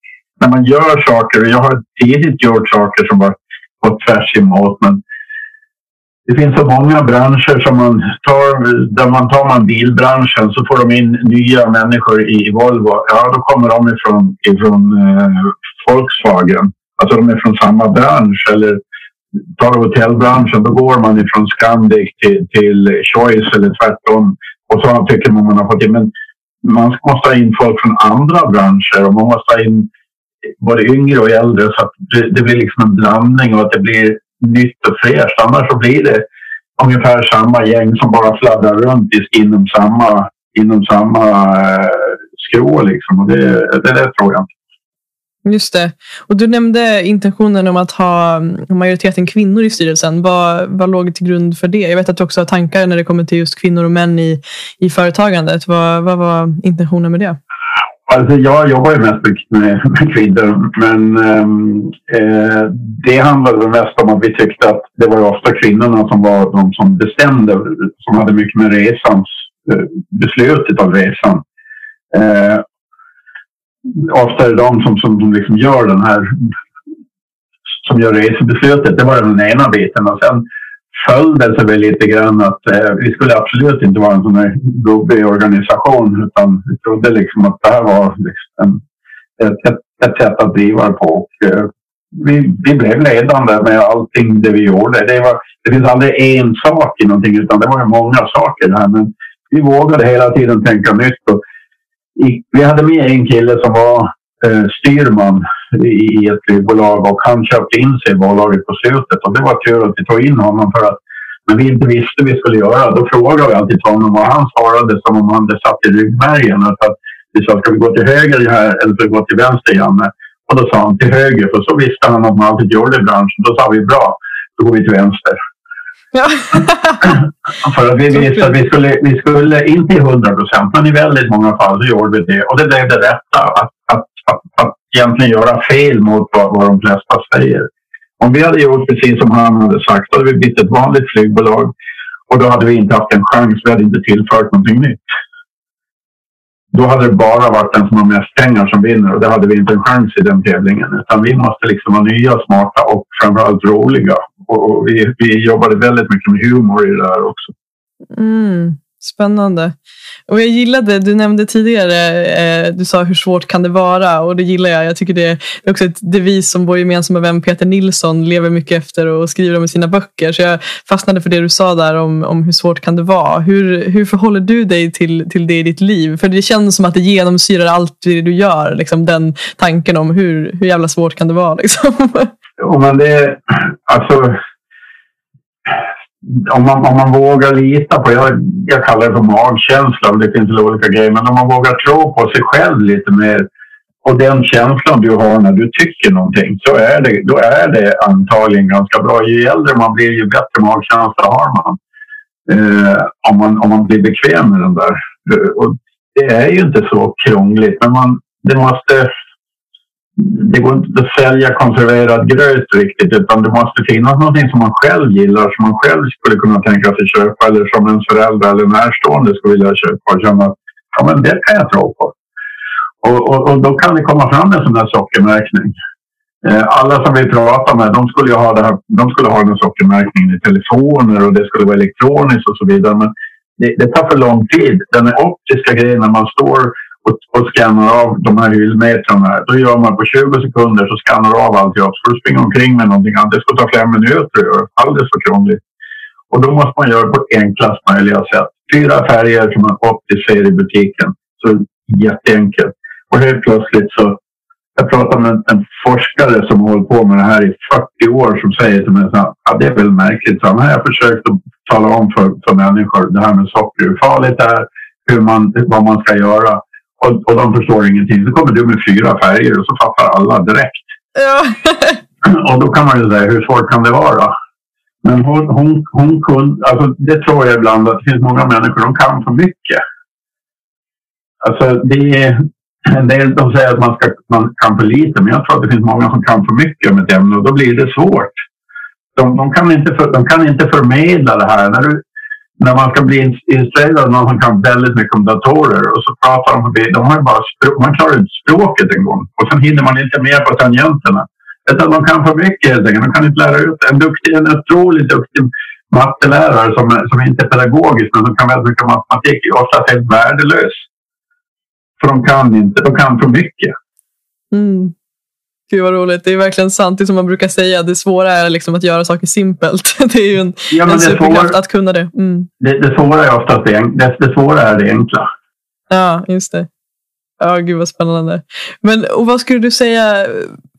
när man gör saker, och jag har tidigt gjort saker som var på tvärs emot, men det finns så många branscher som man tar, där man tar man bilbranschen så får de in nya människor i Volvo. Ja, då kommer de ifrån, ifrån eh, Volkswagen. Alltså de är från samma bransch. Eller tar du hotellbranschen, då går man ifrån Scandic till, till Choice eller tvärtom. Och så tycker man man har fått in. Men man måste ha in folk från andra branscher och man måste ha in både yngre och äldre så att det, det blir liksom en blandning och att det blir nytt och fräscht. Annars så blir det ungefär samma gäng som bara fladdrar runt inom samma, inom samma eh, skrå. Liksom. Och det, det, det tror jag inte. Just det. Och du nämnde intentionen om att ha majoriteten kvinnor i styrelsen. Vad, vad låg till grund för det? Jag vet att du också har tankar när det kommer till just kvinnor och män i, i företagandet. Vad, vad var intentionen med det? Alltså jag jobbar ju mest med, med kvinnor men ehm, eh, det handlade mest om att vi tyckte att det var ofta kvinnorna som var de som bestämde, som hade mycket med resans, eh, beslutet av resan. Eh, ofta är det de som, som, som liksom gör den här, som gör resebeslutet. Det var den ena biten och sen följde sig väl lite grann att eh, vi skulle absolut inte vara en sån här gubbig organisation utan vi trodde liksom att det här var liksom ett, ett, ett sätt att driva det på. Och, eh, vi, vi blev ledande med allting det vi gjorde. Det, var, det finns aldrig en sak i någonting utan det var många saker här. Men vi vågade hela tiden tänka nytt. Och, i, vi hade med en kille som var styrman i ett flygbolag och han köpte in sig i bolaget på slutet. Och det var tur att vi tog in honom för att när vi inte visste vi skulle göra då frågade vi alltid honom och han svarade som om han hade satt i ryggmärgen. Att vi sa, ska vi gå till höger här eller ska vi gå till vänster Janne? Och då sa han till höger för så visste han att man alltid gjorde i branschen. Då sa vi bra, då går vi till vänster. Ja. [LAUGHS] för att vi visste att vi skulle, vi skulle inte i hundra procent, men i väldigt många fall så gjorde vi det. Och det blev det rätta. Att, att, att, egentligen göra fel mot vad, vad de flesta säger. Om vi hade gjort precis som han hade sagt, då hade vi blivit ett vanligt flygbolag. Och då hade vi inte haft en chans. Vi hade inte tillfört någonting nytt. Då hade det bara varit den som har mest pengar som vinner och det hade vi inte en chans i den tävlingen. Utan vi måste liksom vara nya, smarta och framförallt roliga. Och vi, vi jobbade väldigt mycket med humor i det här också. Mm. Spännande. Och jag gillade, du nämnde tidigare, eh, du sa hur svårt kan det vara och det gillar jag. Jag tycker det är också ett devis som vår gemensamma vän Peter Nilsson lever mycket efter och skriver om i sina böcker. Så jag fastnade för det du sa där om, om hur svårt kan det vara. Hur, hur förhåller du dig till, till det i ditt liv? För det känns som att det genomsyrar allt det du gör. Liksom den tanken om hur, hur jävla svårt kan det vara? Liksom. Jo, men det, alltså om man, om man vågar lita på, jag, jag kallar det för magkänsla det finns lite olika grejer, men om man vågar tro på sig själv lite mer och den känslan du har när du tycker någonting så är det, då är det antagligen ganska bra. Ju äldre man blir ju bättre magkänsla har man. Eh, om man. Om man blir bekväm med den där. Eh, och det är ju inte så krångligt men man, det måste det går inte att sälja konserverad gröt riktigt utan det måste finnas någonting som man själv gillar som man själv skulle kunna tänka sig köpa eller som ens föräldrar eller närstående skulle vilja köpa och känna att ja, men det kan jag tro på. Och, och, och, då kan det komma fram en sån här sockermärkning. Eh, alla som vi pratar med de skulle, ha det här, de skulle ha den sockermärkningen i telefoner och det skulle vara elektroniskt och så vidare. Men det, det tar för lång tid. Den optiska grejen när man står och, och skannar av de här hyllmetrarna. Då gör man på 20 sekunder så skannar av alltihop. Så du springa omkring med någonting annat. Det ska ta fem minuter att göra. Alldeles för krångligt. Och då måste man göra det på enklast möjliga sätt. Fyra färger som man optiskt ser i butiken. Så jätteenkelt. Och helt plötsligt så jag pratade med en, forskare som har hållit på med det här i 40 år som säger till mig att ja, det är väl märkligt. Så här har jag försökt att tala om för, för människor det här med socker, hur farligt det är, hur man, vad man ska göra och, och de förstår ingenting. Så kommer du med fyra färger och så fattar alla direkt. Ja. [LAUGHS] och då kan man ju säga, hur svårt kan det vara? Men hon, hon, hon kunde, alltså det tror jag ibland att det finns många människor som kan för mycket. Alltså det är, en del de säger att man, ska, man kan för lite, men jag tror att det finns många som kan för mycket om ett ämne och då blir det svårt. De, de, kan, inte för, de kan inte förmedla det här. När du, när man ska bli installerad av någon som kan väldigt mycket om datorer och så pratar de förbi. De har bara man klarar inte språket en gång och sen hinner man inte med på tangenterna. Utan de kan för mycket helt enkelt. De kan inte lära ut. En, duktig, en otroligt duktig mattelärare som, som inte är pedagogisk men som kan väldigt mycket matematik är ofta helt värdelös. För de kan inte, de kan för mycket. Mm. Gud vad roligt. Det är verkligen sant. Det som man brukar säga. Det svåra är liksom att göra saker simpelt. [LAUGHS] Det är ju en, ja, en superkraft att kunna det. Mm. Det, det svåra är oftast det, det, det svåra är det enkla. Ja, just det. Ja, gud vad spännande. Men och vad skulle du säga,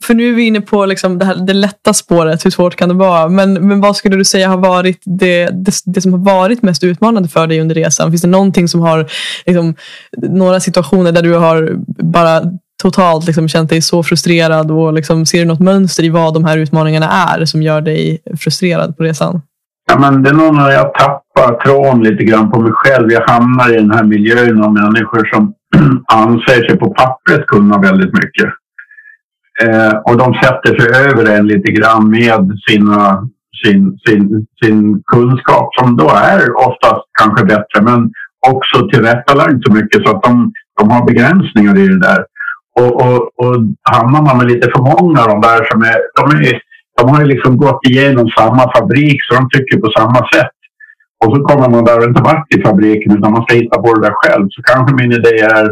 för nu är vi inne på liksom det, här, det lätta spåret, hur svårt kan det vara? Men, men vad skulle du säga har varit det, det, det, som har varit mest utmanande för dig under resan? Finns det någonting som har, liksom, några situationer där du har bara totalt liksom känt dig så frustrerad och liksom, ser du något mönster i vad de här utmaningarna är som gör dig frustrerad på resan? Ja, men det är nog när jag tappar tron lite grann på mig själv. Jag hamnar i den här miljön av människor som [CLEARS THROAT] anser sig på pappret kunna väldigt mycket. Eh, och de sätter sig över en lite grann med sina, sin, sin, sin kunskap som då är oftast kanske bättre men också tillrättalagd så mycket så att de, de har begränsningar i det där. Och, och, och hamnar man med lite för många av de där som är, de, är, de har ju liksom gått igenom samma fabrik så de tycker på samma sätt. Och så kommer man där och inte varit i fabriken utan man ska hitta på det där själv. Så kanske min idé är,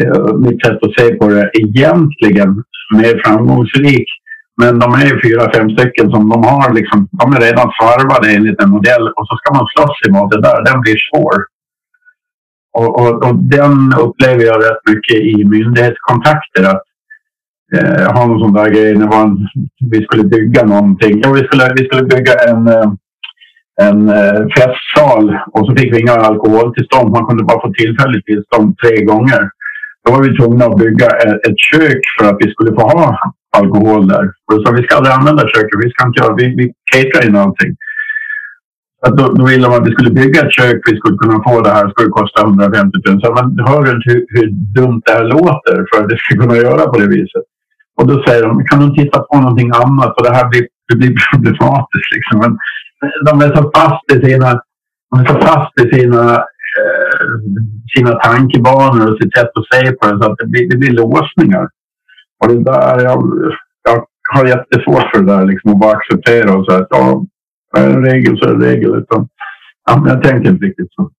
eh, mitt sätt att se på det, egentligen mer framgångsrik. Men de är ju fyra, fem stycken som de har liksom, de är redan svarvade enligt en modell och så ska man slåss emot det där. Den blir svår. Och, och, och, den upplever jag rätt mycket i myndighetskontakter. Att eh, ha någon sån där grej. när man, vi skulle bygga någonting. Ja, vi, skulle, vi skulle bygga en, eh, en eh, festsal och så fick vi inga alkoholtillstånd. Man kunde bara få tillfälligt tillstånd tre gånger. Då var vi tvungna att bygga eh, ett kök för att vi skulle få ha alkohol där. Och så vi ska aldrig använda köket. Vi ska inte göra Vi, vi caterar in allting. Att då, då ville de att vi skulle bygga ett kök. Vi skulle kunna få det här. Det skulle kosta 150 000. Så man hör inte hur, hur dumt det här låter för att det ska kunna göra på det viset. Och då säger de, kan du titta på någonting annat? För det här blir, det blir [LAUGHS] problematiskt. Liksom. Men de är så fast i sina, de är så fast i sina, eh, sina tankebanor och sitt sätt att se på det så att det blir, det blir låsningar. Och det där, jag, jag har jättesvårt för det där liksom, att bara acceptera och säga att ja, är en regel så är det regel. Utan, ja, men jag tänker inte riktigt så.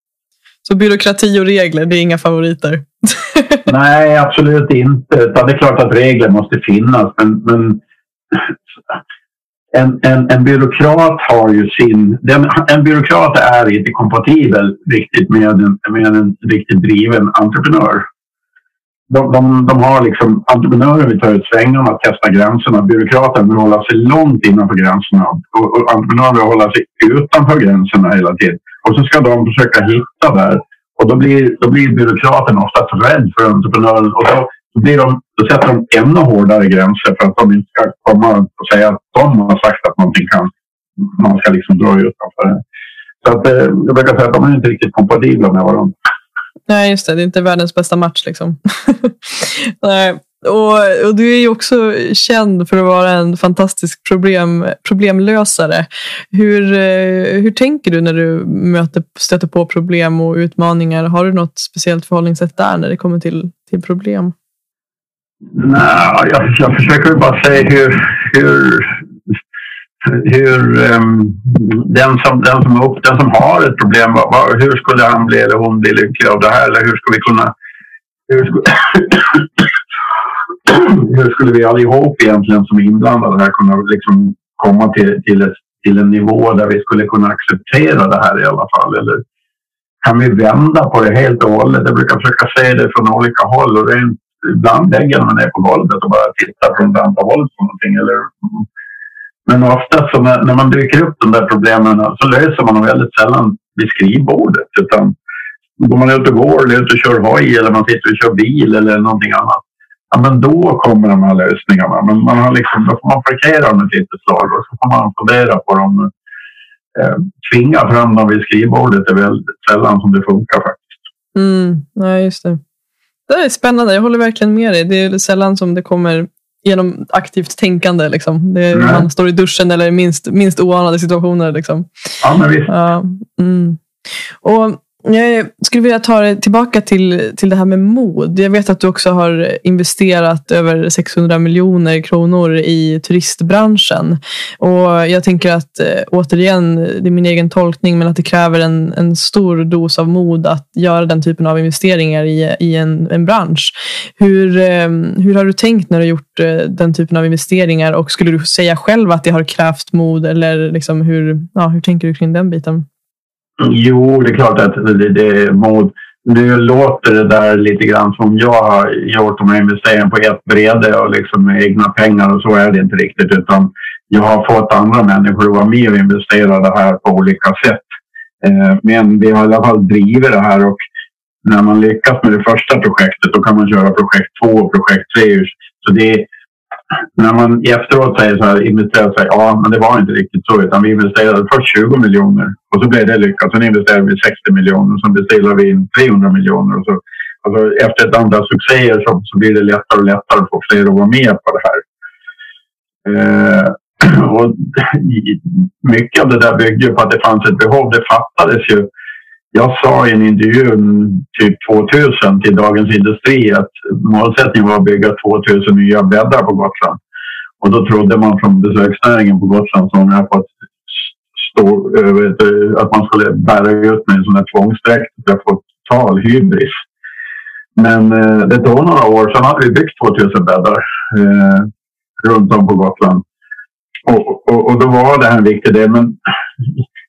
Så byråkrati och regler, det är inga favoriter? [LAUGHS] Nej, absolut inte. Det är klart att regler måste finnas, men, men en, en, en byråkrat har ju sin... Den, en byråkrat är inte kompatibel riktigt med en, med en riktigt driven entreprenör. De, de, de har liksom, entreprenören vill ta ut svängarna, testa gränserna. Byråkraten vill hålla sig långt innanför gränserna och, och entreprenören vill hålla sig utanför gränserna hela tiden. Och så ska de försöka hitta där och då blir, då blir byråkraten oftast rädd för entreprenören och då, blir de, då sätter de ännu hårdare gränser för att de inte ska komma och säga att de har sagt att någonting kan, man ska liksom dra utanför det. Så att, eh, jag brukar säga att de är inte riktigt kompatibla med varandra. Nej, just det. Det är inte världens bästa match. Liksom. [LAUGHS] Nej. Och, och, du är ju också känd för att vara en fantastisk problem, problemlösare. Hur, eh, hur tänker du när du möter, stöter på problem och utmaningar? Har du något speciellt förhållningssätt där när det kommer till, till problem? Nej, jag, jag försöker bara säga hur, hur, hur um, den, som, den, som upp, den som har ett problem, vad, hur skulle han bli eller hon bli lycklig av det här? Eller hur ska vi kunna... Hur, skulle, [COUGHS] hur skulle vi allihop egentligen som är inblandade här kunna liksom komma till, till, ett, till en nivå där vi skulle kunna acceptera det här i alla fall? Eller kan vi vända på det helt och hållet? Jag brukar försöka se det från olika håll och rent, ibland lägger man ner på golvet och bara tittar från ett andra håll på någonting. Eller, men ofta så när, när man dyker upp de där problemen så löser man dem väldigt sällan vid skrivbordet. Utan går man ut och går eller ut och kör hoj eller man sitter och kör bil eller någonting annat ja, men då kommer de här lösningarna. Men man har liksom, då får man parkera dem ett litet slag och så får man fundera på dem. Eh, tvinga fram dem vid skrivbordet är väldigt sällan som det funkar faktiskt. Mm, ja, just det. Det är spännande. Jag håller verkligen med dig. Det är sällan som det kommer genom aktivt tänkande. Liksom. Det är, man står i duschen eller minst, minst oanade situationer. Liksom. Ja, men visst. Ja, mm. Och jag skulle vilja ta det tillbaka till, till det här med mod. Jag vet att du också har investerat över 600 miljoner kronor i turistbranschen. Och Jag tänker att, eh, återigen, det är min egen tolkning, men att det kräver en, en stor dos av mod att göra den typen av investeringar i, i en, en bransch. Hur, eh, hur har du tänkt när du har gjort eh, den typen av investeringar? Och Skulle du säga själv att det har krävt mod? Eller liksom hur, ja, hur tänker du kring den biten? Jo, det är klart att det, det är mod. Nu låter det där lite grann som jag har gjort de här investeringarna på ett brede och liksom med egna pengar och så är det inte riktigt utan jag har fått andra människor att vara med och investera det här på olika sätt. Eh, men vi har i alla fall drivit det här och när man lyckas med det första projektet då kan man köra projekt två och projekt tre. Så det, när man efteråt säger så här, investerar sig, ja men det var inte riktigt så utan vi investerade först 20 miljoner och så blev det lyckat. Sen investerade vi 60 miljoner och beställde vi in 300 miljoner. Och så, alltså, efter ett antal succéer så, så blir det lättare och lättare att få fler att vara med på det här. Eh, [CLEARS THROAT] och [CLEARS THROAT] mycket av det där byggde på att det fanns ett behov. Det fattades ju jag sa i en intervju mm, typ 2000 till Dagens Industri att målsättningen var att bygga 2000 nya bäddar på Gotland. Och då trodde man från besöksnäringen på Gotland som jag fått stå eh, över att man skulle bära ut med en sån här tvångsdräkt. Jag fått total hybris. Men eh, det tog några år, sen hade vi byggt 2000 bäddar eh, runt om på Gotland. Och, och, och då var det här en viktig del. Men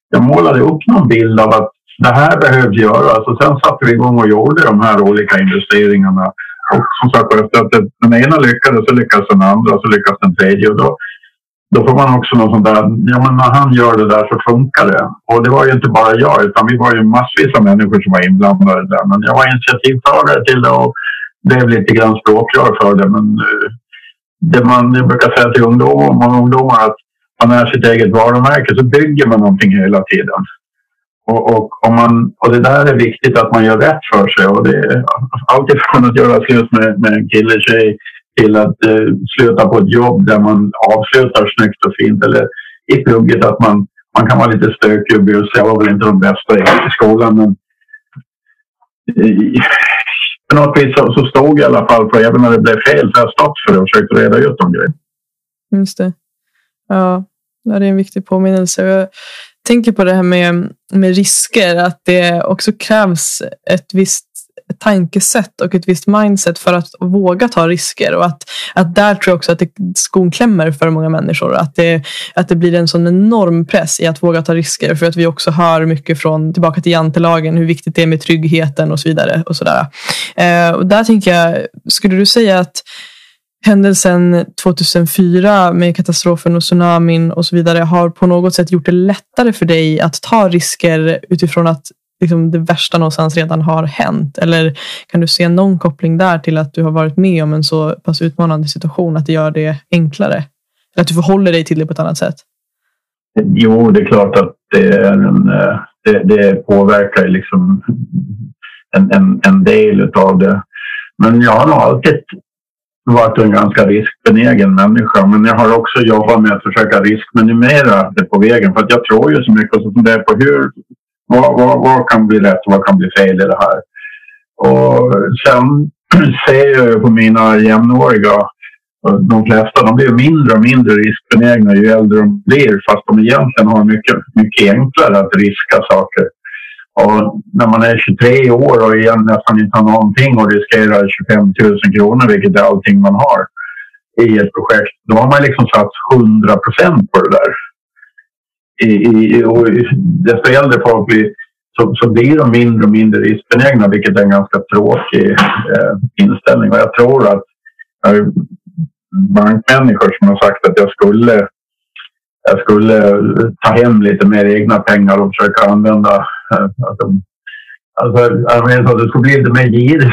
jag målade upp någon bild av att det här behövs göras. Och sen satte vi igång och gjorde de här olika investeringarna. och som sagt efter att den ena lyckades så lyckas den andra och så lyckas den tredje. Och då, då får man också något sånt där, ja men när han gör det där så funkar det. Och det var ju inte bara jag utan vi var ju massvis av människor som var inblandade där. Men jag var initiativtagare till det och blev lite grann språkrör för det. Men eh, det man jag brukar säga till ungdomar, många ungdomar att man är sitt eget varumärke så bygger man någonting hela tiden. Och, och, om man, och det där är viktigt att man gör rätt för sig. Och det är alltifrån att göra slut med, med en kille, tjej till att eh, sluta på ett jobb där man avslutar snyggt och fint. Eller i plugget att man, man kan vara lite stökig och busig. Jag var väl inte de bästa i skolan men i, på något vis så, så stod jag i alla fall för även när det blev fel så har jag stått för det och försökt reda ut de grejerna. Just det. Ja, det är en viktig påminnelse. Tänker på det här med, med risker, att det också krävs ett visst tankesätt och ett visst mindset för att våga ta risker. Och att, att där tror jag också att det skon klämmer för många människor. Att det, att det blir en sån enorm press i att våga ta risker. För att vi också hör mycket från, tillbaka till jantelagen, hur viktigt det är med tryggheten och så vidare. Och så där. Eh, och där tänker jag, skulle du säga att händelsen 2004 med katastrofen och tsunamin och så vidare har på något sätt gjort det lättare för dig att ta risker utifrån att liksom det värsta någonstans redan har hänt? Eller kan du se någon koppling där till att du har varit med om en så pass utmanande situation att det gör det enklare? Eller att du förhåller dig till det på ett annat sätt? Jo, det är klart att det, är en, eh, det, det påverkar liksom en, en, en del av det. Men jag har nog alltid varit en ganska riskbenägen människa. Men jag har också jobbat med att försöka riskminimera det på vägen. För att jag tror ju så mycket och så funderar på hur, vad, vad, vad kan bli rätt och vad kan bli fel i det här. Och sen [CLEARS THROAT] ser jag på mina jämnåriga, de flesta, de blir mindre och mindre riskbenägna ju äldre de blir fast de egentligen har mycket, mycket enklare att riska saker. Och när man är 23 år och igen nästan inte har någonting och riskerar 25 000 kronor, vilket är allting man har i ett projekt, då har man liksom satt 100 procent på det där. I, i, och desto äldre folk blir så, så blir de mindre och mindre riskbenägna, vilket är en ganska tråkig eh, inställning. Och jag tror att eh, bankmänniskor som har sagt att jag skulle jag skulle ta hem lite mer egna pengar och försöka använda Alltså, alltså, jag att det skulle bli lite mer girig. [LAUGHS]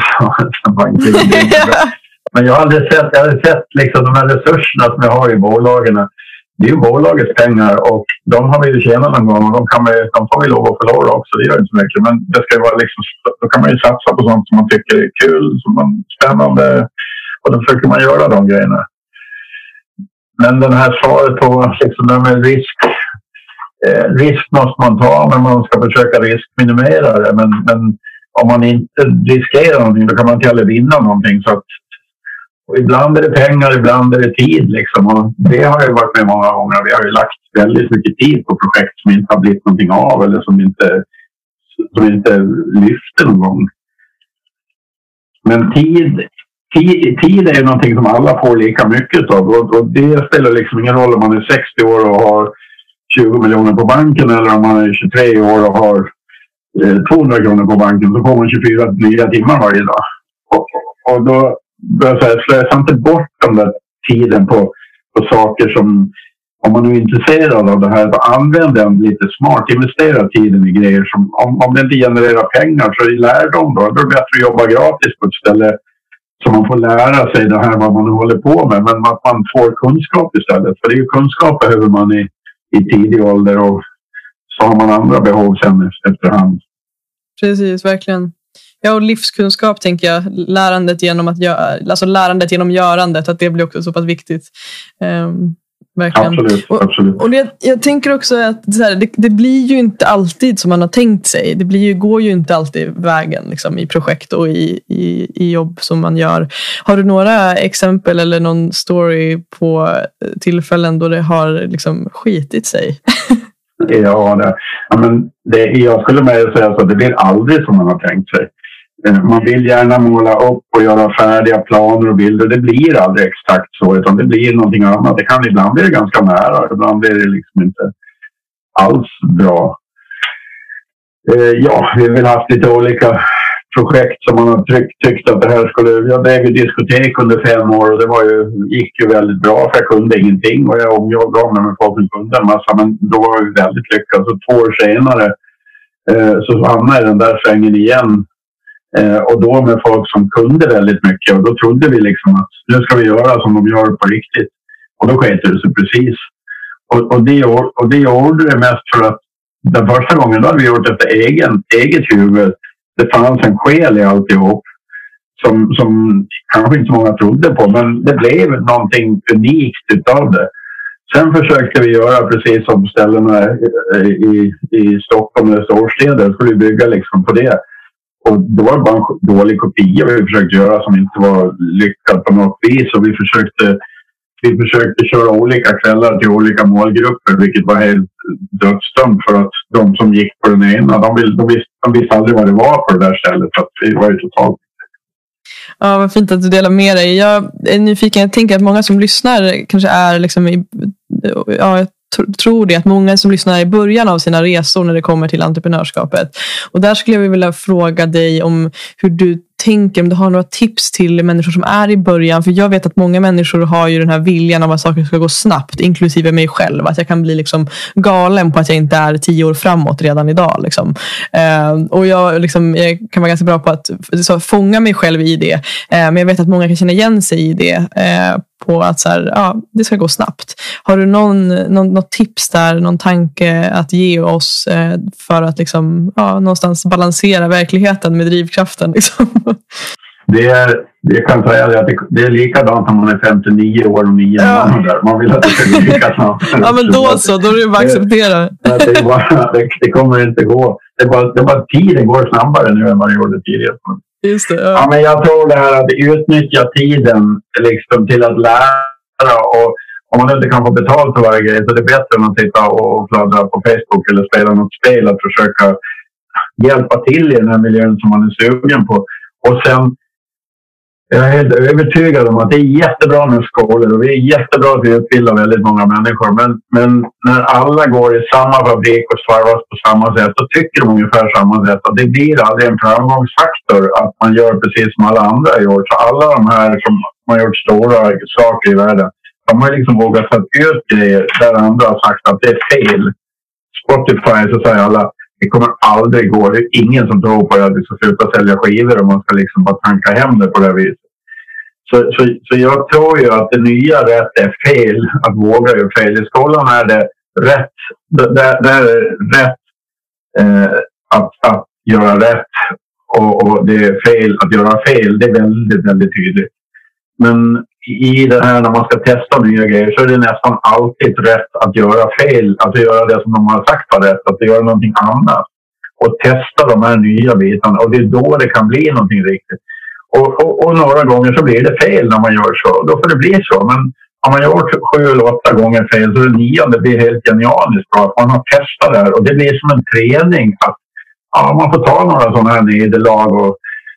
[LAUGHS] Men jag har aldrig sett, jag hade sett liksom de här resurserna som jag har i bolagen. Det är ju bolagets pengar och de har vi ju tjänat någon gång och de, kan vi, de får vi lov att förlora också. Det gör inte så mycket. Men det ska vara liksom, då kan man ju satsa på sånt som man tycker är kul, som man, spännande. Och då försöker man göra de grejerna. Men den här svaret på liksom, det med risk eh, risk måste man ta, men man ska försöka riskminimera det. Men, men om man inte riskerar någonting, då kan man inte heller vinna någonting. Så att, ibland är det pengar, ibland är det tid. Liksom. Och det har jag varit med många gånger. Vi har ju lagt väldigt mycket tid på projekt som inte har blivit någonting av eller som inte, som inte lyfter någon gång. Men tid, tid, tid är ju någonting som alla får lika mycket av. Och, och det spelar liksom ingen roll om man är 60 år och har 20 miljoner på banken eller om man är 23 år och har eh, 200 kronor på banken Då får man 24 nya timmar varje dag. Och, och då börjar jag säga, slösa inte bort den där tiden på, på saker som om man är intresserad av det här, använd den lite smart. Investera tiden i grejer som, om, om det inte genererar pengar så är lärdom då. Då är det bättre att jobba gratis på ett ställe så man får lära sig det här vad man håller på med. Men att man får kunskap istället. För det är ju kunskap behöver man i, i tidig ålder och så har man andra behov sen efterhand. Precis, verkligen. Ja, och livskunskap tänker jag. Lärandet genom, att göra, alltså lärandet genom görandet, att det blir också så pass viktigt. Um, verkligen. Absolut. absolut. Och, det, jag tänker också att det, här, det, det, blir ju inte alltid som man har tänkt sig. Det blir ju, går ju inte alltid vägen liksom, i projekt och i, i, i jobb som man gör. Har du några exempel eller någon story på tillfällen då det har liksom skitit sig? [LAUGHS] ja, det, ja, men det, jag skulle med säga att det blir aldrig som man har tänkt sig. Eh, man vill gärna måla upp och göra färdiga planer och bilder. Det blir aldrig exakt så, utan det blir någonting annat. Det kan ibland bli ganska nära, ibland blir det liksom inte alls bra. Eh, ja, vi har väl haft lite olika projekt som man har tryckt, tyckt att det här skulle... Jag drev ju diskotek under fem år och det var ju, gick ju väldigt bra för jag kunde ingenting och jag omjobbade mig med folk som kunde en massa men då var jag väldigt lyckad. Så två år senare eh, så hamnade jag i den där svängen igen eh, och då med folk som kunde väldigt mycket och då trodde vi liksom att nu ska vi göra som de gör på riktigt. Och då sket det sig precis. Och, och, det, och det gjorde det mest för att den första gången då hade vi gjort efter egen, eget huvud det fanns en själ i alltihop som, som kanske inte så många trodde på, men det blev någonting unikt utav det. Sen försökte vi göra precis som ställena i, i Stockholm eller storstäder, skulle vi bygga liksom på det. Och då var det bara en dålig kopia vi försökte göra som inte var lyckad på något vis. Och vi försökte vi försökte köra olika kvällar till olika målgrupper vilket var helt dödsdömt för att de som gick på den ena de, vill, de, visste, de visste aldrig vad det var på det där stället. Så vi var ju totalt Ja, vad fint att du delar med dig. Jag är nyfiken. Jag tänker att många som lyssnar kanske är liksom i, ja, tror det att många som lyssnar i början av sina resor när det kommer till entreprenörskapet. Och där skulle jag vilja fråga dig om hur du tänker, om du har några tips till människor som är i början. För jag vet att många människor har ju den här viljan av att saker ska gå snabbt, inklusive mig själv. Att jag kan bli liksom galen på att jag inte är tio år framåt redan idag. Liksom. Eh, och jag, liksom, jag, kan vara ganska bra på att så, fånga mig själv i det. Eh, men jag vet att många kan känna igen sig i det. Eh, på att så här, ja, det ska gå snabbt. Har du någon, någon, något tips där, någon tanke att ge oss eh, för att liksom, ja, någonstans balansera verkligheten med drivkraften? [LAUGHS] Liksom? Det är, jag kan säga det, att det är likadant om man är 59 år och 9 ja. månader. Man vill att det ska gå lika snabbt. [LAUGHS] ja, men då så. Då är det bara att acceptera. Det, det, bara, det, det, kommer inte gå. Det är, bara, det är bara tiden går snabbare nu än vad det gjorde tidigare. Just det, ja. ja. men jag tror det här att utnyttja tiden liksom, till att lära. Och om man inte kan få betalt för varje grej så är det bättre än att sitta och fladdra på Facebook eller spela något spel. Att försöka hjälpa till i den här miljön som man är sugen på. Och sen jag är helt övertygad om att det är jättebra med skolor och det är jättebra att vi utbildar väldigt många människor. Men, men när alla går i samma fabrik och svarvas på samma sätt så tycker de ungefär samma sätt. Och det blir aldrig en framgångsfaktor att man gör precis som alla andra har gjort. Så alla de här som har gjort stora saker i världen, de har liksom vågat ta ut grejer där andra har sagt att det är fel. Spotify så säger alla det kommer aldrig gå. Det är ingen som tror på att vi ska sluta sälja skivor och man ska liksom bara tanka hem det på det viset. Så, så, så jag tror ju att det nya rätt är fel. Att våga göra fel. I skolan är det rätt. Där, där är rätt eh, att, att göra rätt och, och, det är fel att göra fel. Det är väldigt, väldigt tydligt. Men i det här när man ska testa nya grejer så är det nästan alltid rätt att göra fel. Att göra det som de har sagt var rätt. Att göra någonting annat. Och testa de här nya bitarna. Och det är då det kan bli någonting riktigt. Och, och, och några gånger så blir det fel när man gör så. Då får det bli så. Men om man gör sju eller åtta gånger fel så det nionde blir helt genialiskt bra. Man har testat det här och det blir som en träning. att ja, Man får ta några sådana här nederlag och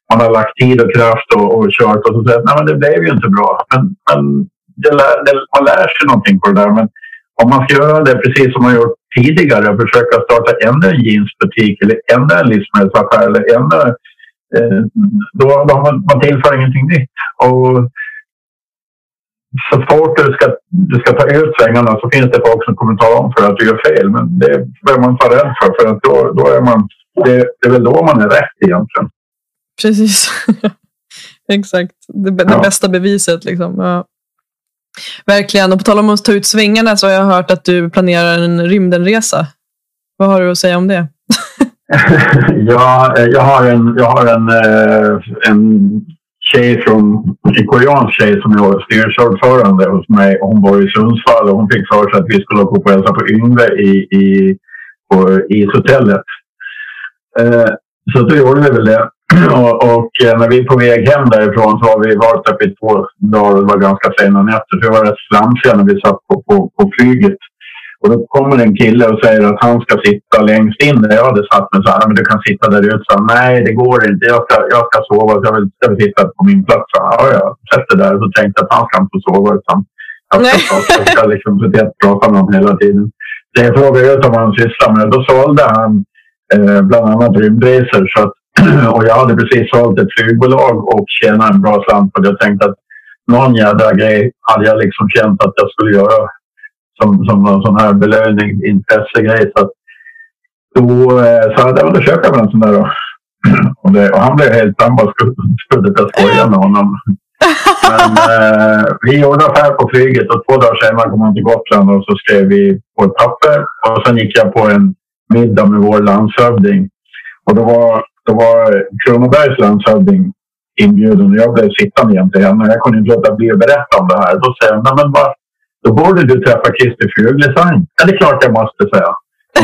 man har lagt tid och kraft och, och kört och så säger nej men det blev ju inte bra. Men, men det lär, det, man lär sig någonting på det där. Men om man ska göra det precis som man gjort tidigare och försöka starta ännu en jeansbutik eller ännu en livsmedelsaffär eller ännu eh, då, då man, man tillför ingenting nytt. Och så fort du ska, du ska ta ut svängarna så finns det folk som kommer tala om för att du gör fel. Men det behöver man vara rädd för, för att då, då är man, det, det är väl då man är rätt egentligen. Precis. [LAUGHS] Exakt. Det, det ja. bästa beviset. Liksom. Ja. Verkligen. Och på tal om att ta ut svängarna så har jag hört att du planerar en rymdenresa. Vad har du att säga om det? [LAUGHS] ja, jag har en, jag har en, eh, en tjej från, en koreansk tjej som är styrelseordförande hos mig. Hon bor i Sundsvall och hon fick för sig att vi skulle gå på hälsa på Yngve i, i, på ishotellet. Eh, så då gjorde vi väl det. Och, och, eh, när vi är på väg hem därifrån så har vi varit uppe i två dagar och det var ganska sena nätter. Så vi var rätt slamsiga när vi satt på, på, på flyget. Och då kommer en kille och säger att han ska sitta längst in där jag hade satt mig. Så här, men du kan sitta där ute. Så, Nej, det går inte. Jag ska, jag ska sova. Jag vill, jag vill sitta på min plats. Så, ja, jag sätter där. Så tänkte jag att han ska inte få sova. Utan jag ska, prata, jag ska liksom prata med honom hela tiden. Jag frågade ut om han sysslar med. Då sålde han eh, bland annat rymdresor. Så att [CLEARS THROAT] och jag hade precis sålt ett flygbolag och tjänat en bra slant på det. Jag tänkte att någon jävla grej hade jag liksom känt att jag skulle göra som, som någon sån här belöning, intressegrej. Så att då eh, sa jag att jag köpa med en sån där. Då. [CLEARS THROAT] Och, det, och han blev helt... Han bara skulle, jag skoja med honom. Men eh, vi gjorde affär på flyget och två dagar senare kom han till Gotland och så skrev vi på ett papper. Och sen gick jag på en middag med vår landshövding. Och då var, då var Kronobergs landshövding inbjuden och jag blev sittande jämte henne. Jag kunde inte låta bli att berätta om det här. Då säger hon, men vad, då borde du träffa Christer Fuglesang. Ja, det är klart jag måste säga.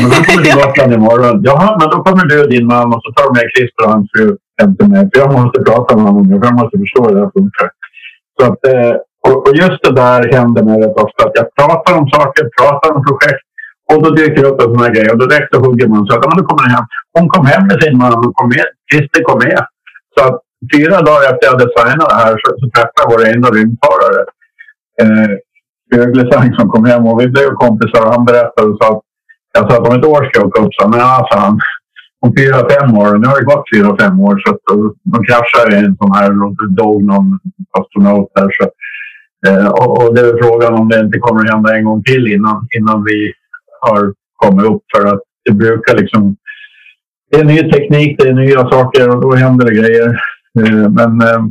Men då kommer till Gotland imorgon. Jaha, men då kommer du och din man och så tar du med Christer och hans fru hem till mig. För jag måste prata med honom. Jag måste förstå hur det här funkar. Så att, eh, och just det där händer mig rätt ofta. Att jag pratar om saker, pratar om projekt. Och då dyker det upp en sån här grej och då direkt hugger man. Så att, man kommer hem. Hon kom hem med sin man och kom med. Christer kom med. Så att fyra dagar efter jag designade det här så, så träffade jag vår ena rymdfarare. Eh, Öglesang som kom hem och vi blev kompisar och han berättade så att jag sa att om ett år ska jag åka upp. Så, men ja, sa han. Om fyra, fem år. Nu har det gått fyra, fem år så att de kraschade i en sån här och det dog någon astronaut där. Så, eh, och, och, det är frågan om det inte kommer att hända en gång till innan, innan vi har kommit upp för att det brukar liksom det är ny teknik, det är nya saker och då händer det grejer. Eh, men eh,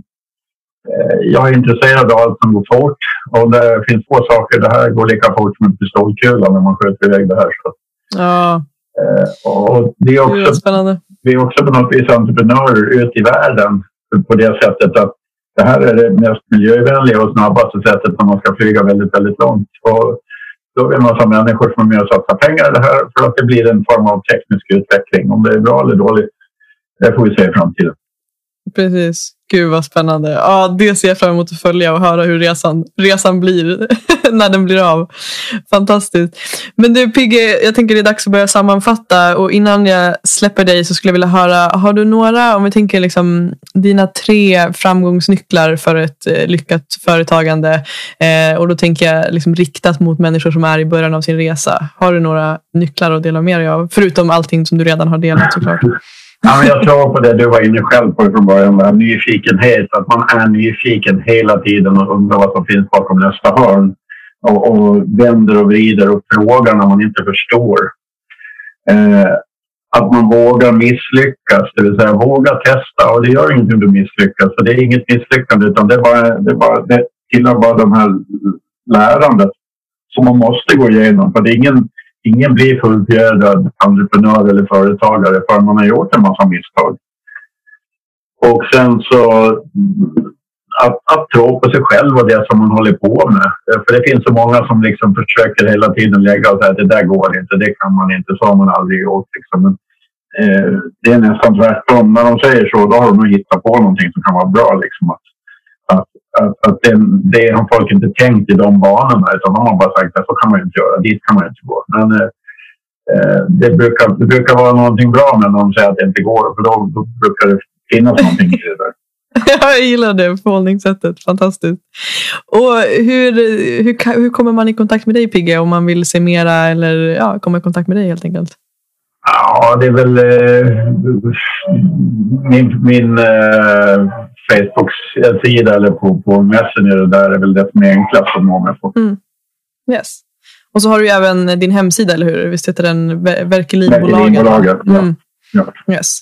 jag är intresserad av allt som går fort och det finns två saker. Det här går lika fort som en pistolkula när man skjuter iväg det här. Så. Ja. Eh, och det är också, det. Vi är också på något vis entreprenörer ut i världen på det sättet att det här är det mest miljövänliga och snabbaste sättet när man ska flyga väldigt, väldigt långt. Och då är det en massa människor som är med och satsar pengar i det här för att det blir en form av teknisk utveckling. Om det är bra eller dåligt, det får vi se i framtiden. Precis. Gud vad spännande. Ja, det ser jag fram emot att följa och höra hur resan, resan blir [LAUGHS] när den blir av. Fantastiskt. Men du Pigge, jag tänker det är dags att börja sammanfatta. Och innan jag släpper dig så skulle jag vilja höra, har du några, om vi tänker liksom dina tre framgångsnycklar för ett eh, lyckat företagande. Eh, och då tänker jag liksom riktat mot människor som är i början av sin resa. Har du några nycklar att dela med dig av? Förutom allting som du redan har delat såklart. Ja, men jag tror på det du var inne själv på från början. Där. Nyfikenhet, att man är nyfiken hela tiden och undrar vad som finns bakom nästa hörn. Och, och vänder och vrider och frågar när man inte förstår. Eh, att man vågar misslyckas, det vill säga våga testa. Och det gör ingenting om du misslyckas, för det är inget misslyckande utan det, är bara, det, är bara, det tillhör bara de här lärandet som man måste gå igenom. För det är ingen ingen blir fullfjädrad entreprenör eller företagare förrän man har gjort en massa misstag. Och sen så att, att tro på sig själv och det som man håller på med. För det finns så många som liksom försöker hela tiden lägga och säga att det där går inte, det kan man inte, så har man aldrig gjort. Liksom. Men, eh, det är nästan tvärtom. När de säger så, då har de nog hittat på någonting som kan vara bra. Liksom. Att, att, att, att det, det har folk inte tänkt i de banorna utan de har bara sagt att så kan man inte göra, dit kan man inte gå. Men eh, eh, det, brukar, det brukar vara någonting bra när de säger att det inte går för då, då brukar det finnas någonting i det där. [LAUGHS] Jag gillar det förhållningssättet. Fantastiskt. Och hur, hur, hur kommer man i kontakt med dig Pigge om man vill se mera eller ja, komma i kontakt med dig helt enkelt? Ja, det är väl eh, min, min eh, Facebook-sida eller på, på Messenger. Där är väl det som är enklast att mig på. Mm. Yes. Och så har du även din hemsida, eller hur? Visst heter den Verkelinbolagen? Verkelinbolagen, ja. Mm. ja. Yes.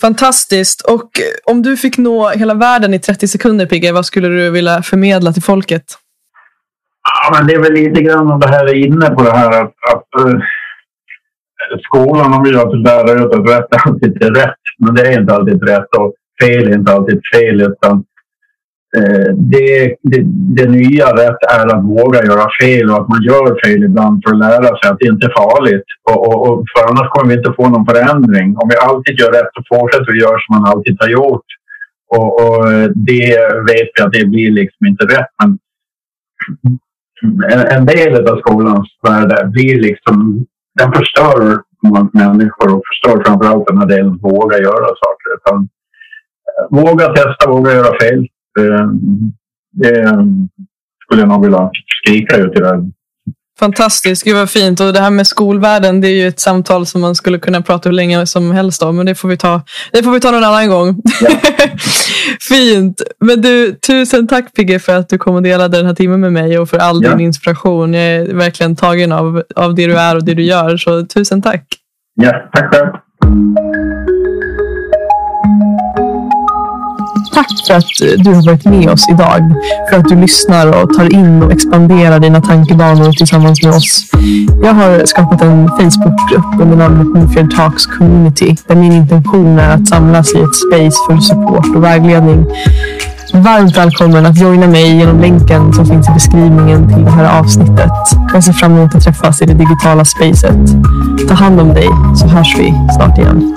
Fantastiskt. Och om du fick nå hela världen i 30 sekunder, Pigge, vad skulle du vilja förmedla till folket? Ja, men det är väl lite grann om det här är inne på det här att, att uh, skolan om vi gör till lärare ut att rätt är alltid rätt. Men det är inte alltid rätt och fel är inte alltid fel. Utan eh, det, det, det, nya rätt är att våga göra fel och att man gör fel ibland för att lära sig att det inte är farligt. Och, och, och för annars kommer vi inte få någon förändring. Om vi alltid gör rätt så fortsätter vi göra som man alltid har gjort. Och, och det vet vi att det blir liksom inte rätt. Men en, en del av skolans värld blir liksom... Den förstör människor och förstör framförallt den här delen våga göra saker. Utan, våga testa, våga göra fel. Det, det skulle jag nog vilja skrika ut i världen. Fantastiskt, gud vad fint. Och det här med skolvärlden, det är ju ett samtal som man skulle kunna prata hur länge som helst om. Men det får vi ta, det får vi ta någon annan gång. Ja. [LAUGHS] fint. Men du, tusen tack Pigge för att du kom och delade den här timmen med mig och för all ja. din inspiration. Jag är verkligen tagen av, av det du är och det du gör. Så tusen tack. Ja, tack själv. Tack för att du har varit med oss idag. För att du lyssnar och tar in och expanderar dina tankebanor tillsammans med oss. Jag har skapat en Facebookgrupp under namnet Newfield Talks Community. Där min intention är att samlas i ett space för support och vägledning. Varmt välkommen att joina mig genom länken som finns i beskrivningen till det här avsnittet. Jag ser fram emot att träffas i det digitala spacet. Ta hand om dig så hörs vi snart igen.